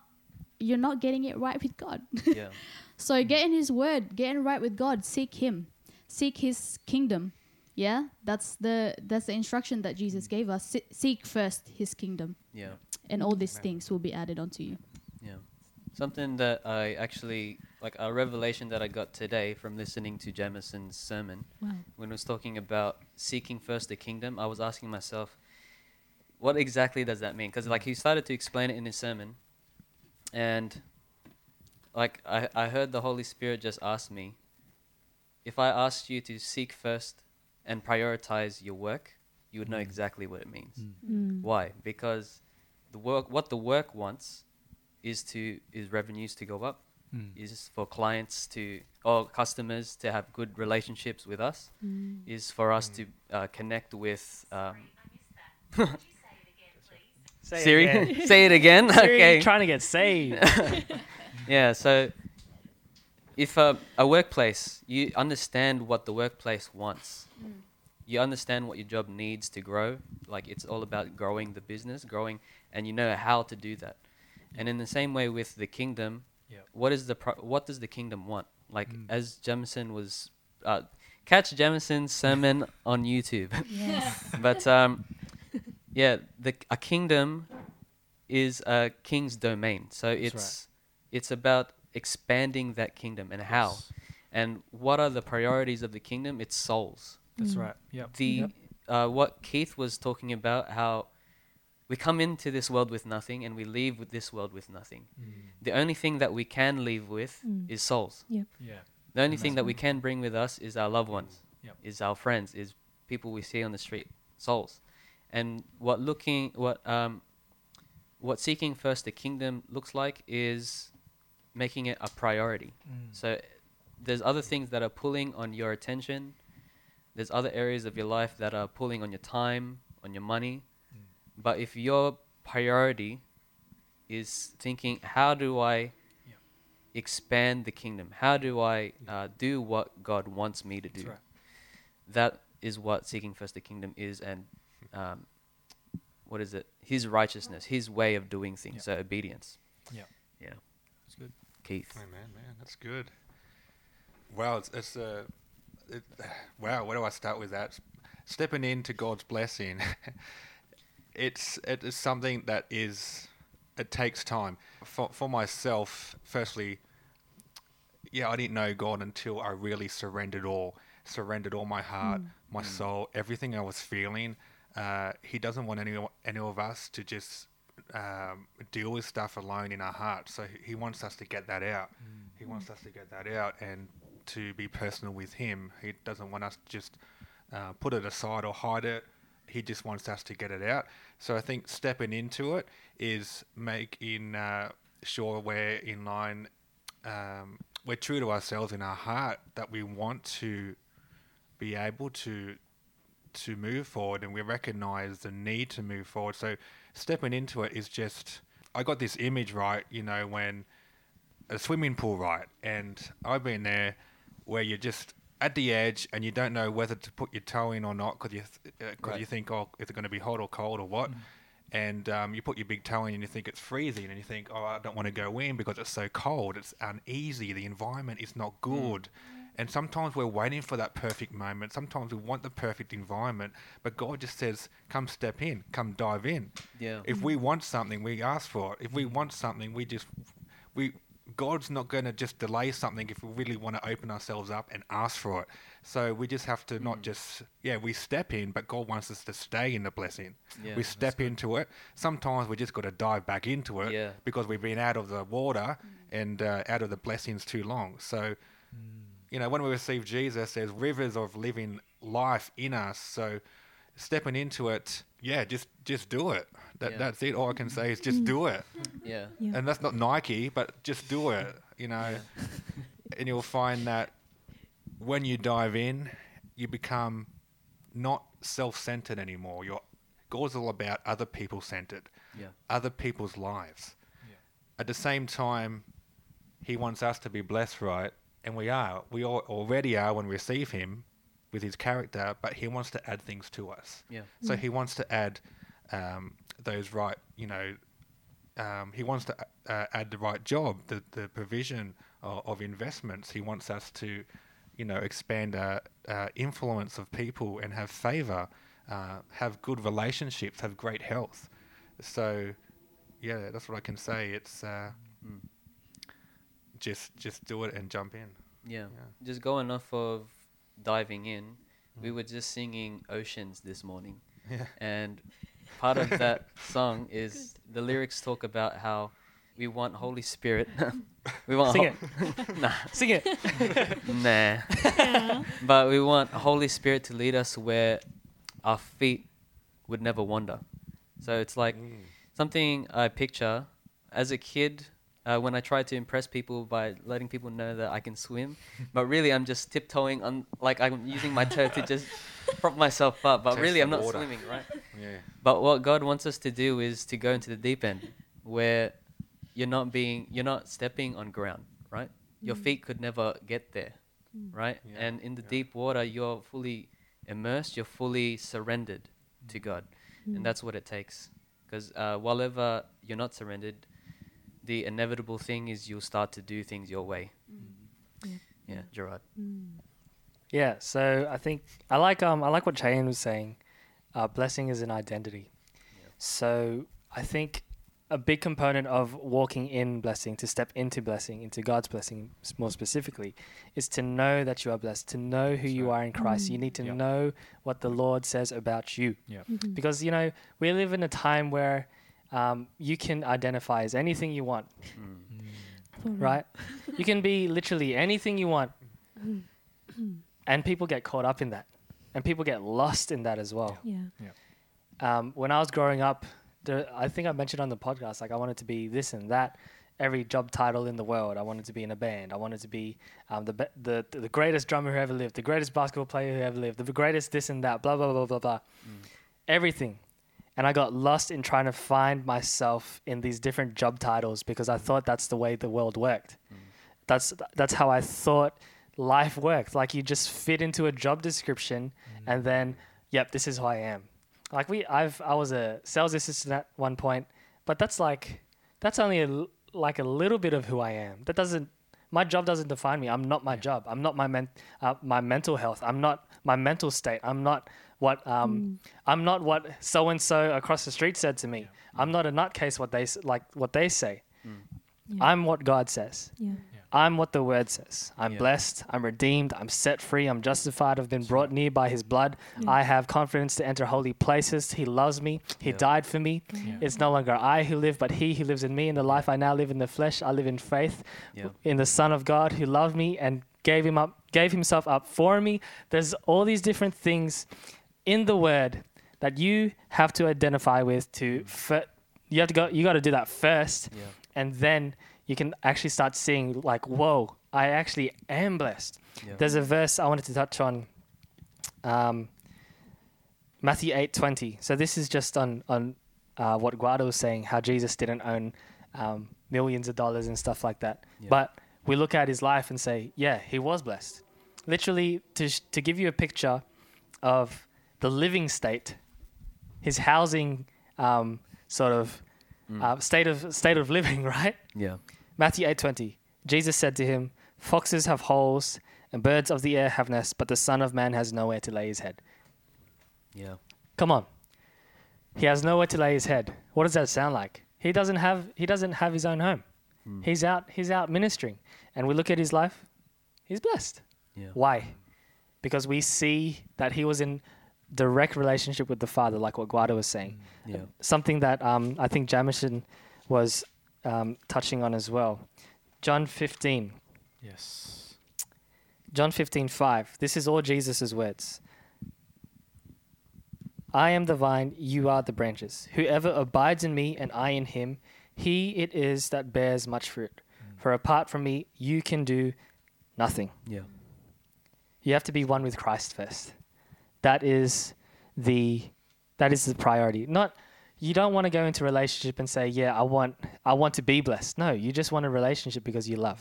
you're not getting it right with God. Yeah. So get mm. in His Word, get in right with God, seek Him, seek His kingdom. Yeah, that's the that's the instruction that Jesus mm. gave us. Se- seek first His kingdom, Yeah. and all these things will be added onto you. Yeah. Something that I actually like a revelation that I got today from listening to Jamison's sermon Wow. when he was talking about seeking first the kingdom. I was asking myself, what exactly does that mean? Because like he started to explain it in his sermon, and like I I heard the Holy Spirit just ask me, if I asked you to seek first and prioritize your work, you would know Mm. exactly what it means. Mm. Why? Because the work, what the work wants, is to is revenues to go up, Mm. is for clients to or customers to have good relationships with us, Mm. is for us Mm. to uh, connect with. Um, Say it Siri, again. say it again. Siri, okay. trying to get saved. yeah. So, if a, a workplace, you understand what the workplace wants. You understand what your job needs to grow. Like it's all about growing the business, growing, and you know how to do that. And in the same way with the kingdom, Yep. what is the pro- what does the kingdom want? Like Mm. as Jemison was, uh, catch Jemison's sermon on YouTube. Yes. but um, yeah, the a kingdom is a king's domain. So right. it's it's about expanding that kingdom and how. Yes. And what are the priorities of the kingdom? It's souls. That's Mm. right. Yep. The Yep. uh, what Keith was talking about, how we come into this world with nothing and we leave with this world with nothing. Mm. The only thing that we can leave with Mm. is souls. Yeah. The only And thing that we can bring with us is our loved ones, Yep. is our friends, is people we see on the street, souls. And what looking, what um, what seeking first the kingdom looks like is making it a priority. Mm. So there's other things that are pulling on your attention. There's other areas of your life that are pulling on your time, on your money. Mm. But if your priority is thinking, how do I Yeah. expand the kingdom? How do I uh, do what God wants me to do? right. That is what seeking first the kingdom is, and um, what is it? His righteousness, His way of doing things. Yeah. So obedience. Yeah. Yeah. It's good. Keith. Oh man, man, that's good. Wow, it's, it's uh, it, wow. Where do I start with that? Stepping into God's blessing. it's it is something that is it takes time for for myself. Firstly, yeah, I didn't know God until I really surrendered all, surrendered all my heart, my Mm. soul, everything I was feeling. Uh, he doesn't want any any of us to just um, deal with stuff alone in our hearts. So he- he wants us to get that out. He wants us to get that out and to be personal with him. He doesn't want us to just uh, put it aside or hide it. He just wants us to get it out. So I think stepping into it is making uh, sure we're in line. Um, we're true to ourselves in our heart that we want to be able to to move forward and we recognize the need to move forward. So stepping into it is just I got this image right, you know, when a swimming pool right and I've been there where you're just at the edge and you don't know whether to put your toe in or not because you th- uh Right. you think oh is it going to be hot or cold or what? And um, you put your big toe in and you think it's freezing and you think oh I don't want to go in because it's so cold it's uneasy the environment is not good. And sometimes we're waiting for that perfect moment sometimes we want the perfect environment but God just says come step in come dive in. Yeah. if we want something, we ask for it. If we want something, we just we God's not going to just delay something if we really want to open ourselves up and ask for it. So we just have to not mm. just yeah, we step in, but God wants us to stay in the blessing. Yeah, we step into it. Sometimes we just got to dive back into it Yeah. because we've been out of the water mm. and uh, out of the blessings too long. So mm. you know, when we receive Jesus, there's rivers of living life in us. So stepping into it, yeah, just just do it. That Yeah. that's it. All I can say is just do it. Yeah. Yeah. And that's not Nike, but just do it. You know, and you'll find that when you dive in, you become not self-centered anymore. You're God's all about other people centered, Yeah. other people's lives. Yeah. At the same time, He wants us to be blessed, right? And we are. We all already are when we receive Him with His character, but He wants to add things to us. Yeah. So He wants to add um, those right, you know, um, He wants to uh, add the right job, the, the provision of, of investments. He wants us to, you know, expand our uh, influence of people and have favor, uh, have good relationships, have great health. So, yeah, that's what I can say. It's uh, Mm. just just do it and jump in. Yeah. Yeah. Just going off of diving in, we Mm. were just singing Oceans this morning. Yeah. And part of that song is the lyrics talk about how we want Holy Spirit. we want Sing ho- it. nah, Sing it. nah. Yeah. But we want Holy Spirit to lead us where our feet would never wander. So it's like Mm. something I picture as a kid uh, when I tried to impress people by letting people know that I can swim. but really, I'm just tiptoeing on, like I'm using my toe to just prop myself up. But Test really, I'm not water. swimming, right? Yeah. But what God wants us to do is to go into the deep end, where you're not being, you're not stepping on ground, right? Your mm. feet could never get there, mm. right? Yeah, And in the yeah. deep water, you're fully immersed, you're fully surrendered mm. to God, and that's what it takes. Because uh, while ever you're not surrendered, the inevitable thing is you'll start to do things your way. Yeah, Gerard. Yeah, so I think I like um I like what Chayan was saying. Uh, blessing is an identity. So I think a big component of walking in blessing, to step into blessing, into God's blessing more specifically, is to know that you are blessed, to know who That's you right. are in Christ. You need to Yeah. know what the Lord says about you. Yeah. Because, you know, we live in a time where um, you can identify as anything you want, right? you can be literally anything you want. and people get caught up in that. And people get lost in that as well. Yeah. Um, when I was growing up, there, I think I mentioned on the podcast, like I wanted to be this and that. Every job title in the world. I wanted to be in a band. I wanted to be um, the, be- the the greatest drummer who ever lived, the greatest basketball player who ever lived, the greatest this and that. Blah blah blah blah blah. Everything, and I got lost in trying to find myself in these different job titles because I thought that's the way the world worked. That's that's how I thought life worked. Like you just fit into a job description, and then yep, this is who I am. Like we, I've I was a sales assistant at one point, but that's like that's only a, like a little bit of who I am. That doesn't my job doesn't define me. I'm not my job. I'm not my men, uh, my mental health. I'm not my mental state. I'm not what um I'm not what so and so across the street said to me. I'm not a nutcase. What they s- like what they say. Yeah. I'm what God says. Yeah. I'm what the word says. I'm Yeah. blessed. I'm redeemed. I'm set free. I'm justified. I've been brought near by his blood. Yeah. I have confidence to enter holy places. He loves me. He Yeah. died for me. Yeah. It's no longer I who live, but he who lives in me. In the life I now live in the flesh, I live in faith Yeah. in the Son of God who loved me and gave him up, gave himself up for me. There's all these different things in the word that you have to identify with to mm. fir- you have to go you got to do that first Yeah. and then you can actually start seeing like whoa i actually am blessed Yeah. there's a verse i wanted to touch on um, matthew 8 20 so this is just on on uh, what guado was saying how jesus didn't own um, millions of dollars and stuff like that Yeah. but we look at his life and say yeah he was blessed literally to, sh- to give you a picture of the living state his housing um, sort of uh, state of state of living right Yeah. Matthew 8:20. Jesus said to him, "Foxes have holes and birds of the air have nests, but the Son of Man has nowhere to lay his head." Yeah. Come on. He has nowhere to lay his head. What does that sound like? He doesn't have he doesn't have his own home. He's out he's out ministering. And we look at his life, he's blessed. Yeah. Why? Because we see that he was in direct relationship with the Father, like what Guado was saying. Yeah. Something that um, I think Jamison was um, touching on as well. John 15. Yes. John 15, 5. This is all Jesus' words. I am the vine, you are the branches. Whoever abides in me and I in him, he it is that bears much fruit. For apart from me, you can do nothing. Yeah. You have to be one with Christ first. That is the that is the priority. Not you don't want to go into a relationship and say, "Yeah, I want I want to be blessed." No, you just want a relationship because you love.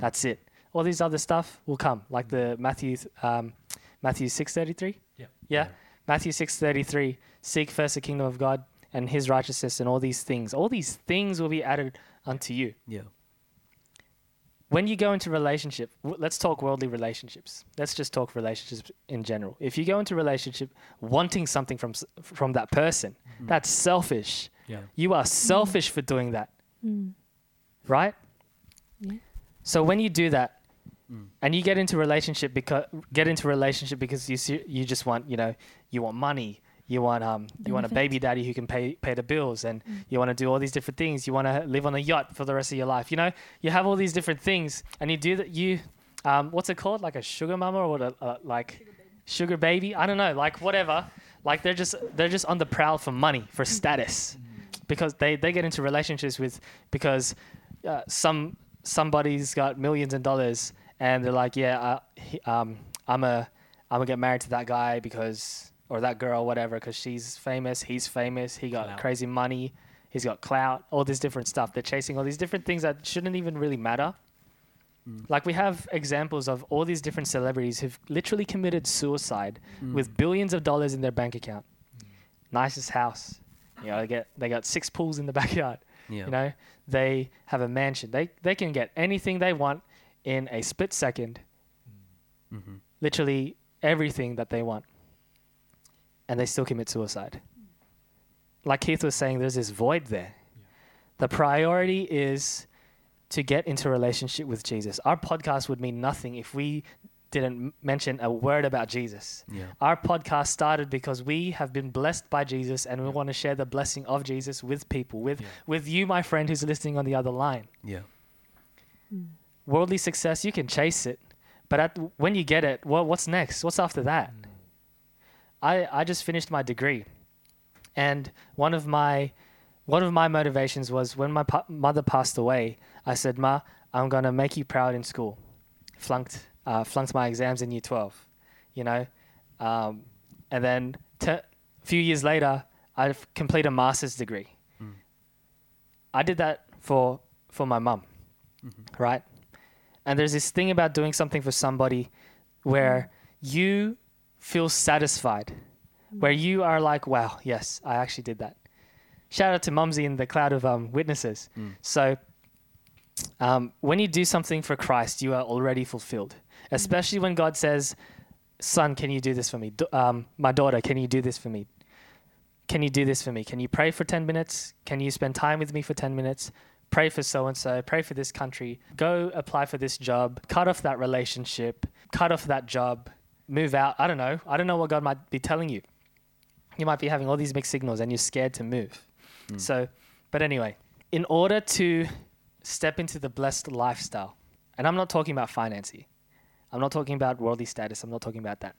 That's it. All these other stuff will come, like the Matthew um, Matthew six thirty three. Yeah. Yeah, Matthew six thirty three. Seek first the kingdom of God and His righteousness, and all these things. All these things will be added unto you Yeah. When you go into relationship w- let's talk worldly relationships. Let's just talk relationships in general. If you go into relationship wanting something from s- from that person that's selfish. Yeah. you are selfish for doing that. Mm. right? Yeah. so when you do that and you get into relationship because get into relationship because you see, you just want you know you want money You want um you want a baby daddy who can pay pay the bills, and you want to do all these different things. You want to live on a yacht for the rest of your life. You know, you have all these different things, and you do that. You um what's it called? Like a sugar mama or what? A, uh, like sugar baby? I don't know. Like whatever. Like they're just they're just on the prowl for money for status, because they they get into relationships with because uh, some somebody's got millions of dollars and they're like, yeah, uh, he, um, I'm a, I'm gonna get married to that guy because, or that girl, whatever, because she's famous, he's famous, he got Clout. crazy money, he's got clout, all this different stuff. They're chasing all these different things that shouldn't even really matter. Like we have examples of all these different celebrities who've literally committed suicide with billions of dollars in their bank account, nicest house, you know, they get they got six pools in the backyard. Yeah. You know, they have a mansion. They they can get anything they want in a split second. Mm-hmm. Literally everything that they want. And they still commit suicide. Like Keith was saying, there's this void there. The priority is to get into a relationship with Jesus. Our podcast would mean nothing if we didn't mention a word about Jesus. Yeah. Our podcast started because we have been blessed by Jesus and we want to share the blessing of Jesus with people, with, Yeah. with you, my friend, who's listening on the other line. Yeah. Worldly success, you can chase it, but at, when you get it, what, what's next? What's after that? Mm. I, I just finished my degree, and one of my one of my motivations was when my pa- mother passed away. I said, "Ma, I'm gonna make you proud in school." Flunked uh, flunked my exams in year twelve, you know, um, and then t- a few years later, I completed a master's degree. I did that for for my mum, right? And there's this thing about doing something for somebody where you feel satisfied, where you are like, wow, yes, I actually did that. Shout out to Mumsy in the cloud of um, witnesses. So, um, when you do something for Christ, you are already fulfilled, especially when God says, Son, can you do this for me? Da- um, my daughter, can you do this for me? Can you do this for me? Can you pray for 10 minutes? Can you spend time with me for 10 minutes? Pray for so and so, pray for this country, go apply for this job, cut off that relationship, cut off that job, move out. I don't know. I don't know what God might be telling you. You might be having all these mixed signals and you're scared to move. Hmm. So, but anyway, in order to step into the blessed lifestyle, and I'm not talking about financy, I'm not talking about worldly status, I'm not talking about that.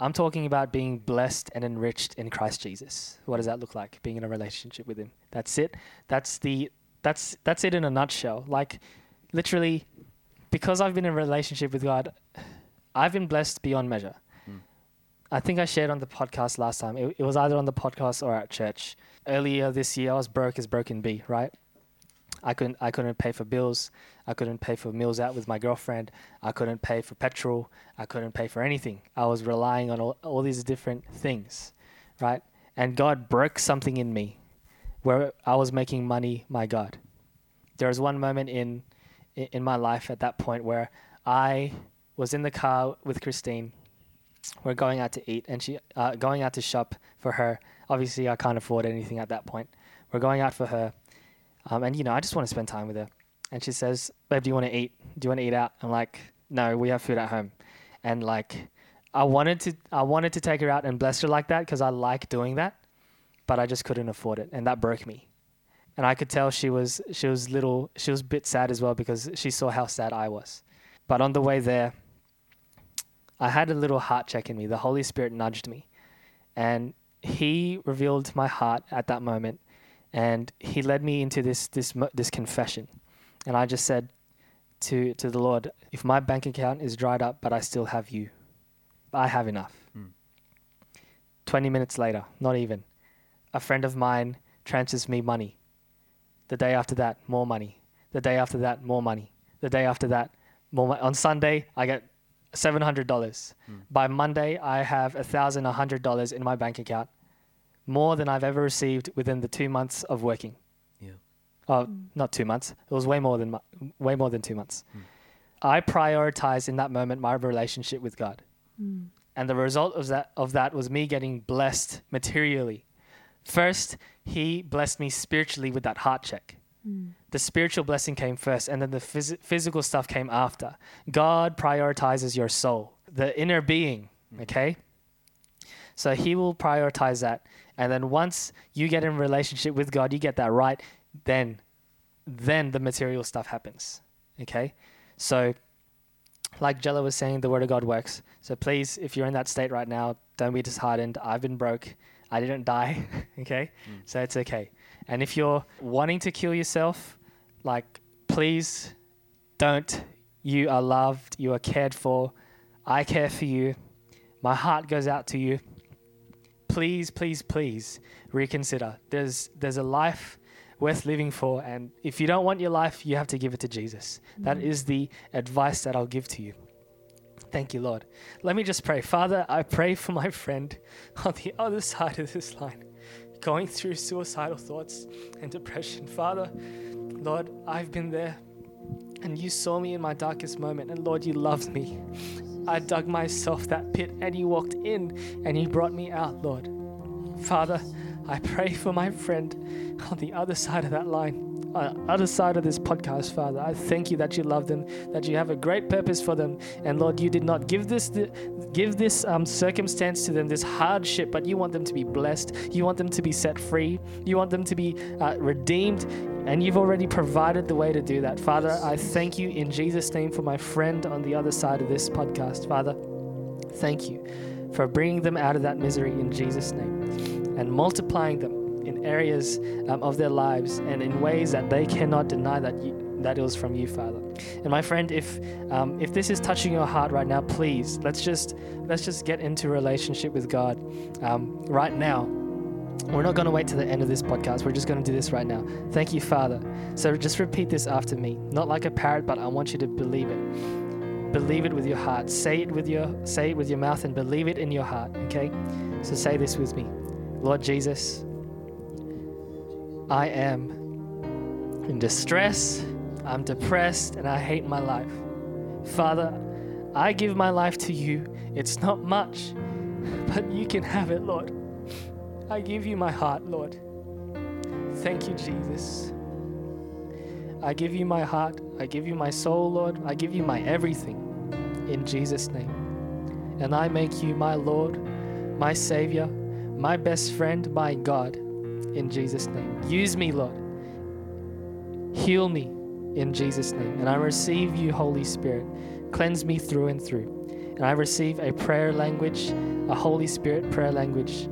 I'm talking about being blessed and enriched in Christ Jesus. What does that look like? Being in a relationship with Him. That's it. That's the that's that's it in a nutshell. Like literally, because I've been in a relationship with God, I've been blessed beyond measure. Hmm. I think I shared on the podcast last time. It, it was either on the podcast or at church. Earlier this year, I was broke as broken B, Right. I couldn't I couldn't pay for bills. I couldn't pay for meals out with my girlfriend. I couldn't pay for petrol. I couldn't pay for anything. I was relying on all, all these different things, right? And God broke something in me where I was making money my God. There was one moment in in my life at that point where I was in the car with Christine. We're going out to eat and she uh, going out to shop for her. Obviously, I can't afford anything at that point. We're going out for her. Um, and you know, I just want to spend time with her. And she says, "Babe, do you want to eat? Do you want to eat out?" I'm like, "No, we have food at home." And like, I wanted to, I wanted to take her out and bless her like that because I like doing that, but I just couldn't afford it, and that broke me. And I could tell she was, she was little, she was a bit sad as well because she saw how sad I was. But on the way there, I had a little heart check in me. The Holy Spirit nudged me, and He revealed my heart at that moment. And he led me into this this this confession. And i just said to to the lord if my bank account is dried up but i still have you i have enough. Hmm. 20 minutes later not even a friend of mine transfers me money. The day after that more money. The day after that more money. The day after that more mo- on sunday i get $700 hmm. by monday i have a $1100 in my bank account more than I've ever received within the two months of working. Yeah. Oh, hmm. not two months. It was way more than mo- way more than two months. Hmm. I prioritized in that moment my relationship with God, and the result of that of that was me getting blessed materially. First, He blessed me spiritually with that heart check. Mm. The spiritual blessing came first, and then the phys- physical stuff came after. God prioritizes your soul, the inner being. Mm. Okay. So He will prioritize that. And then once you get in relationship with God, you get that right, then then the material stuff happens. Okay? So like Jello was saying, the word of God works. So please, if you're in that state right now, don't be disheartened. I've been broke. I didn't die. okay? Mm. So it's okay. And if you're wanting to kill yourself, like please don't. You are loved. You are cared for. I care for you. My heart goes out to you. Please, please, please reconsider. There's there's a life worth living for, and if you don't want your life, you have to give it to Jesus. That mm-hmm. is the advice that I'll give to you. Thank you, Lord. Let me just pray. Father, I pray for my friend on the other side of this line, going through suicidal thoughts and depression. Father, Lord, I've been there, and you saw me in my darkest moment, and Lord, you loved me. I dug myself that pit, and you walked in, and you brought me out, Lord. Father, I pray for my friend on the other side of that line, uh, other side of this podcast, Father. I thank you that you love them, that you have a great purpose for them, and Lord, you did not give this give this um, circumstance to them, this hardship, but you want them to be blessed. You want them to be set free. You want them to be uh, redeemed, and you've already provided the way to do that, Father. I thank you in Jesus' name for my friend on the other side of this podcast, Father. Thank you for bringing them out of that misery in Jesus' name and multiplying them areas um, of their lives and in ways that they cannot deny that you, that it was from you, Father. And my friend, if um, if this is touching your heart right now, please let's just let's just get into relationship with God um, right now. We're not going to wait to the end of this podcast. We're just going to do this right now. Thank you, Father. So just repeat this after me, not like a parrot, but I want you to believe it. Believe it with your heart. Say it with your say it with your mouth and believe it in your heart. Okay. So say this with me. Lord Jesus, I am in distress, I'm depressed, and I hate my life. Father, I give my life to you. It's not much, but you can have it, Lord. I give you my heart, Lord. Thank you, Jesus. I give you my heart. I give you my soul, Lord. I give you my everything in Jesus' name. And I make you my Lord, my Savior, my best friend, my God, in Jesus' name. Use me, Lord. Heal me in Jesus' name. And I receive you, Holy Spirit. Cleanse me through and through. And I receive a prayer language, a Holy Spirit prayer language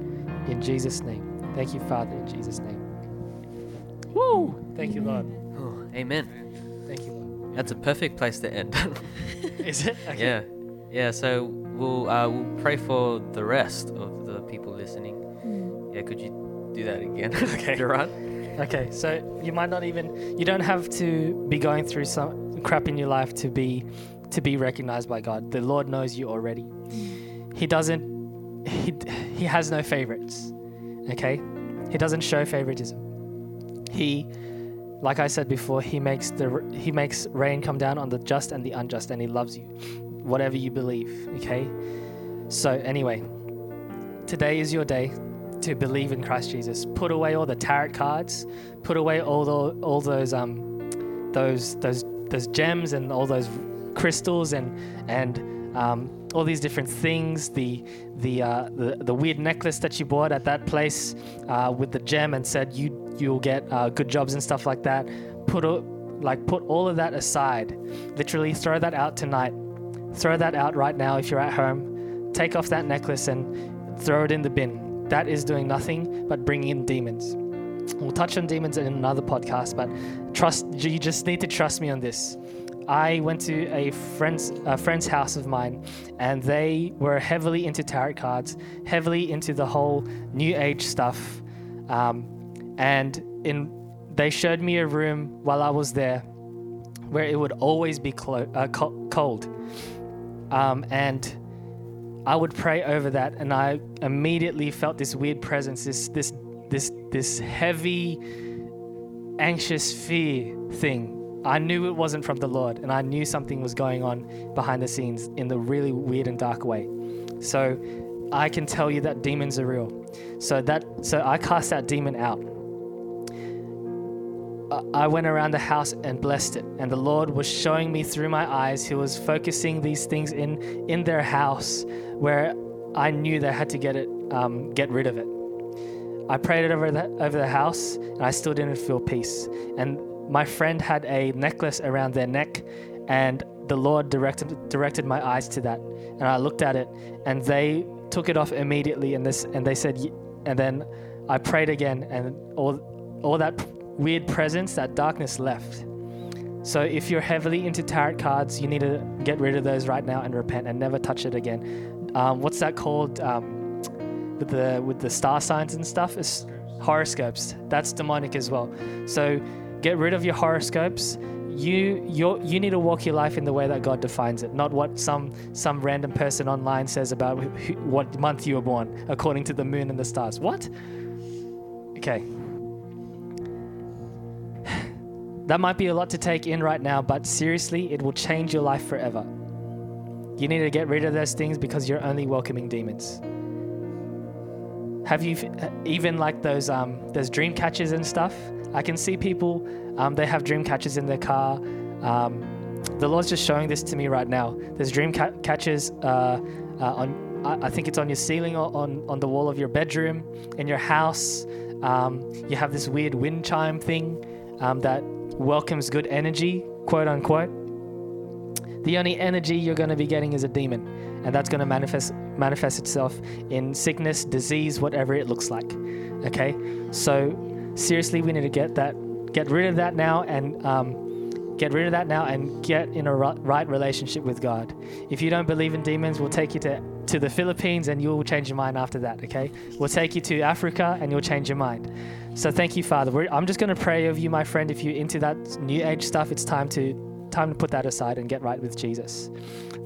in Jesus' name. Thank you, Father, in Jesus' name. Woo! Thank you, Lord. Oh, amen. Thank you, Lord. That's a perfect place to end. Is it? Okay. yeah, yeah. So we'll uh, we'll pray for the rest of the people listening. Yeah, could you do that again? Okay. Gerard? Okay, so you might not even you don't have to be going through some crap in your life to be to be recognized by God. The Lord knows you already. He doesn't he he has no favorites. Okay? He doesn't show favoritism. He like I said before, he makes the he makes rain come down on the just and the unjust and he loves you. Whatever you believe, okay? So anyway, today is your day to believe in Christ Jesus. Put away all the tarot cards. Put away all the all those um those those those gems and all those crystals and and um, all these different things. The the, uh, the the weird necklace that you bought at that place uh, with the gem and said you you'll get uh, good jobs and stuff like that. Put a, like put all of that aside. Literally throw that out tonight. Throw that out right now if you're at home. Take off that necklace and throw it in the bin. That is doing nothing but bringing in demons. We'll touch on demons in another podcast, but trust you just need to trust me on this. I went to a friend's a friend's house of mine, and they were heavily into tarot cards, heavily into the whole New Age stuff, um, and in they showed me a room while I was there, where it would always be clo- uh, co- cold, um, and I would pray over that, and I immediately felt this weird presence, this this this this heavy, anxious fear thing. I knew it wasn't from the Lord, and I knew something was going on behind the scenes in the really weird and dark way. So I can tell you that demons are real. So that so I cast that demon out. I- went around the house and blessed it, and the Lord was showing me through my eyes. He was focusing these things in in their house where I knew they had to get it um, get rid of it. I prayed it over the, over the house and I still didn't feel peace. And my friend had a necklace around their neck and the Lord directed directed my eyes to that. And I looked at it and they took it off immediately and this and they said and then I prayed again and all all that weird presence, that darkness left. So if you're heavily into tarot cards, you need to get rid of those right now and repent and never touch it again. Um, what's that called? Um, with the with the star signs and stuff is horoscopes. That's demonic as well. So get rid of your horoscopes. You you you need to walk your life in the way that God defines it, not what some some random person online says about who, what month you were born according to the moon and the stars. What? Okay. That might be a lot to take in right now, but seriously, it will change your life forever. You need to get rid of those things because you're only welcoming demons. Have you even like those um, those dream catchers and stuff? I can see people um, they have dream catchers in their car. Um, the Lord's just showing this to me right now. There's dream ca- catchers uh, uh, on. I I think it's on your ceiling or on on the wall of your bedroom in your house. Um, you have this weird wind chime thing um, that welcomes good energy, quote unquote. The only energy you're going to be getting is a demon, and that's going to manifest manifest itself in sickness, disease, whatever it looks like. Okay, so seriously, we need to get that, get rid of that now, and um, get rid of that now, and get in a right relationship with God. If you don't believe in demons, we'll take you to to the Philippines, and you'll change your mind after that. Okay, we'll take you to Africa, and you'll change your mind. So thank you, Father. We're, I'm just going to pray over you, my friend. If you're into that new age stuff, it's time to time to put that aside and get right with Jesus.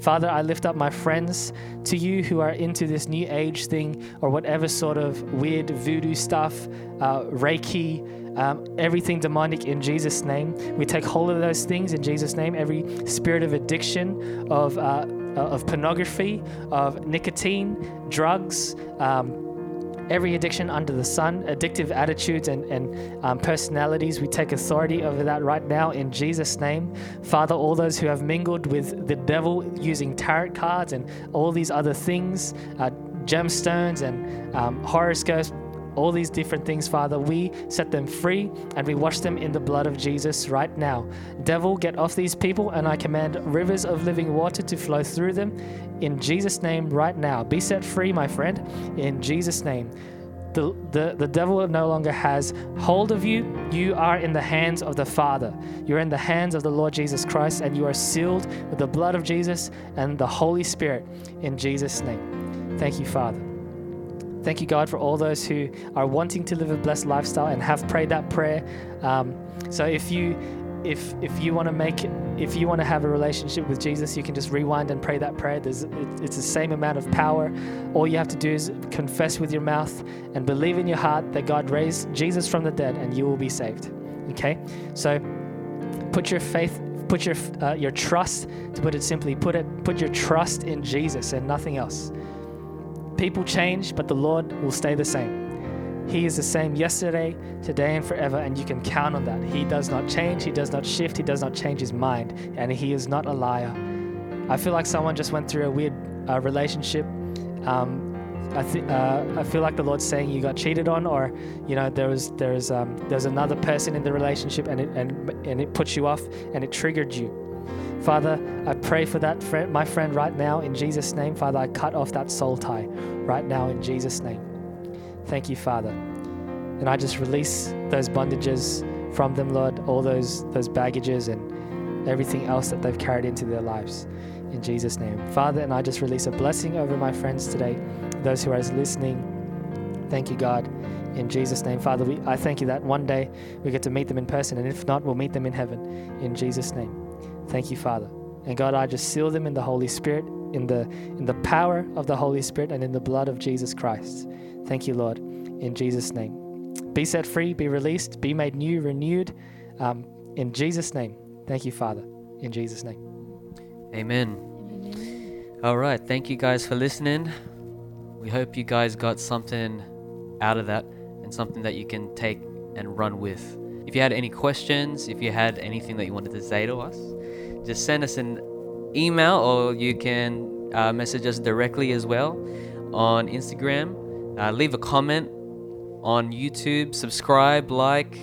Father, I lift up my friends to you who are into this new age thing or whatever sort of weird voodoo stuff, uh, Reiki, um, everything demonic in Jesus' name. We take hold of those things in Jesus' name. Every spirit of addiction, of uh, of pornography, of nicotine, drugs. Um, every addiction under the sun, addictive attitudes and, and um, personalities. We take authority over that right now in Jesus' name. Father, all those who have mingled with the devil using tarot cards and all these other things, uh, gemstones and um, horoscopes. All these different things, Father, we set them free and we wash them in the blood of Jesus right now. Devil, get off these people, and I command rivers of living water to flow through them in Jesus' name right now. Be set free, my friend, in Jesus' name. The, the, the devil no longer has hold of you. You are in the hands of the Father. You're in the hands of the Lord Jesus Christ, and you are sealed with the blood of Jesus and the Holy Spirit in Jesus' name. Thank you, Father. Thank you, God, for all those who are wanting to live a blessed lifestyle and have prayed that prayer. Um, so if you if if you want to make if you want to have a relationship with Jesus, you can just rewind and pray that prayer. There's, it's the same amount of power. All you have to do is confess with your mouth and believe in your heart that God raised Jesus from the dead, and you will be saved. Okay, so put your faith, put your uh, your trust. To put it simply, put it put your trust in Jesus and nothing else. People change, but the Lord will stay the same. He is the same yesterday, today, and forever, and you can count on that. He does not change, He does not shift, He does not change His mind, and He is not a liar. I feel like someone just went through a weird uh, relationship. Um, I, th- uh, I feel like the Lord's saying you got cheated on, or you know there was there was um, there's another person in the relationship, and it and and it put you off, and it triggered you. Father, I pray for that friend, my friend right now in Jesus' name. Father, I cut off that soul tie right now in Jesus' name. Thank you, Father. And I just release those bondages from them, Lord, all those those baggages and everything else that they've carried into their lives. In Jesus' name. Father, and I just release a blessing over my friends today, those who are listening. Thank you, God. In Jesus' name, Father, we, I thank you that one day we get to meet them in person, and if not, we'll meet them in heaven. In Jesus' name. Thank you, Father. And God, I just seal them in the Holy Spirit, in the in the power of the Holy Spirit, and in the blood of Jesus Christ. Thank you, Lord. In Jesus' name. Be set free, be released, be made new, renewed. Um, in Jesus' name. Thank you, Father. In Jesus' name. Amen. All right. Thank you guys for listening. We hope you guys got something out of that and something that you can take and run with. If you had any questions, if you had anything that you wanted to say to us, just send us an email or you can uh, message us directly as well on Instagram. Uh, leave a comment on YouTube, subscribe, like,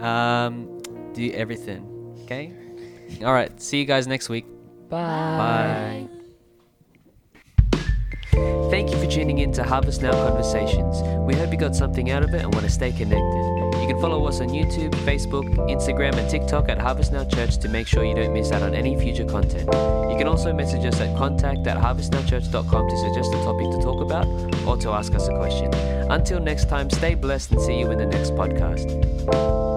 um, do everything. Okay? All right. See you guys next week. Bye. Thank you for tuning in to Harvest Now Conversations. We hope you got something out of it and want to stay connected. You can follow us on YouTube, Facebook, Instagram, and TikTok at Harvest Now Church to make sure you don't miss out on any future content. You can also message us at contact at harvestnowchurch.com to suggest a topic to talk about or to ask us a question. Until next time, stay blessed and see you in the next podcast.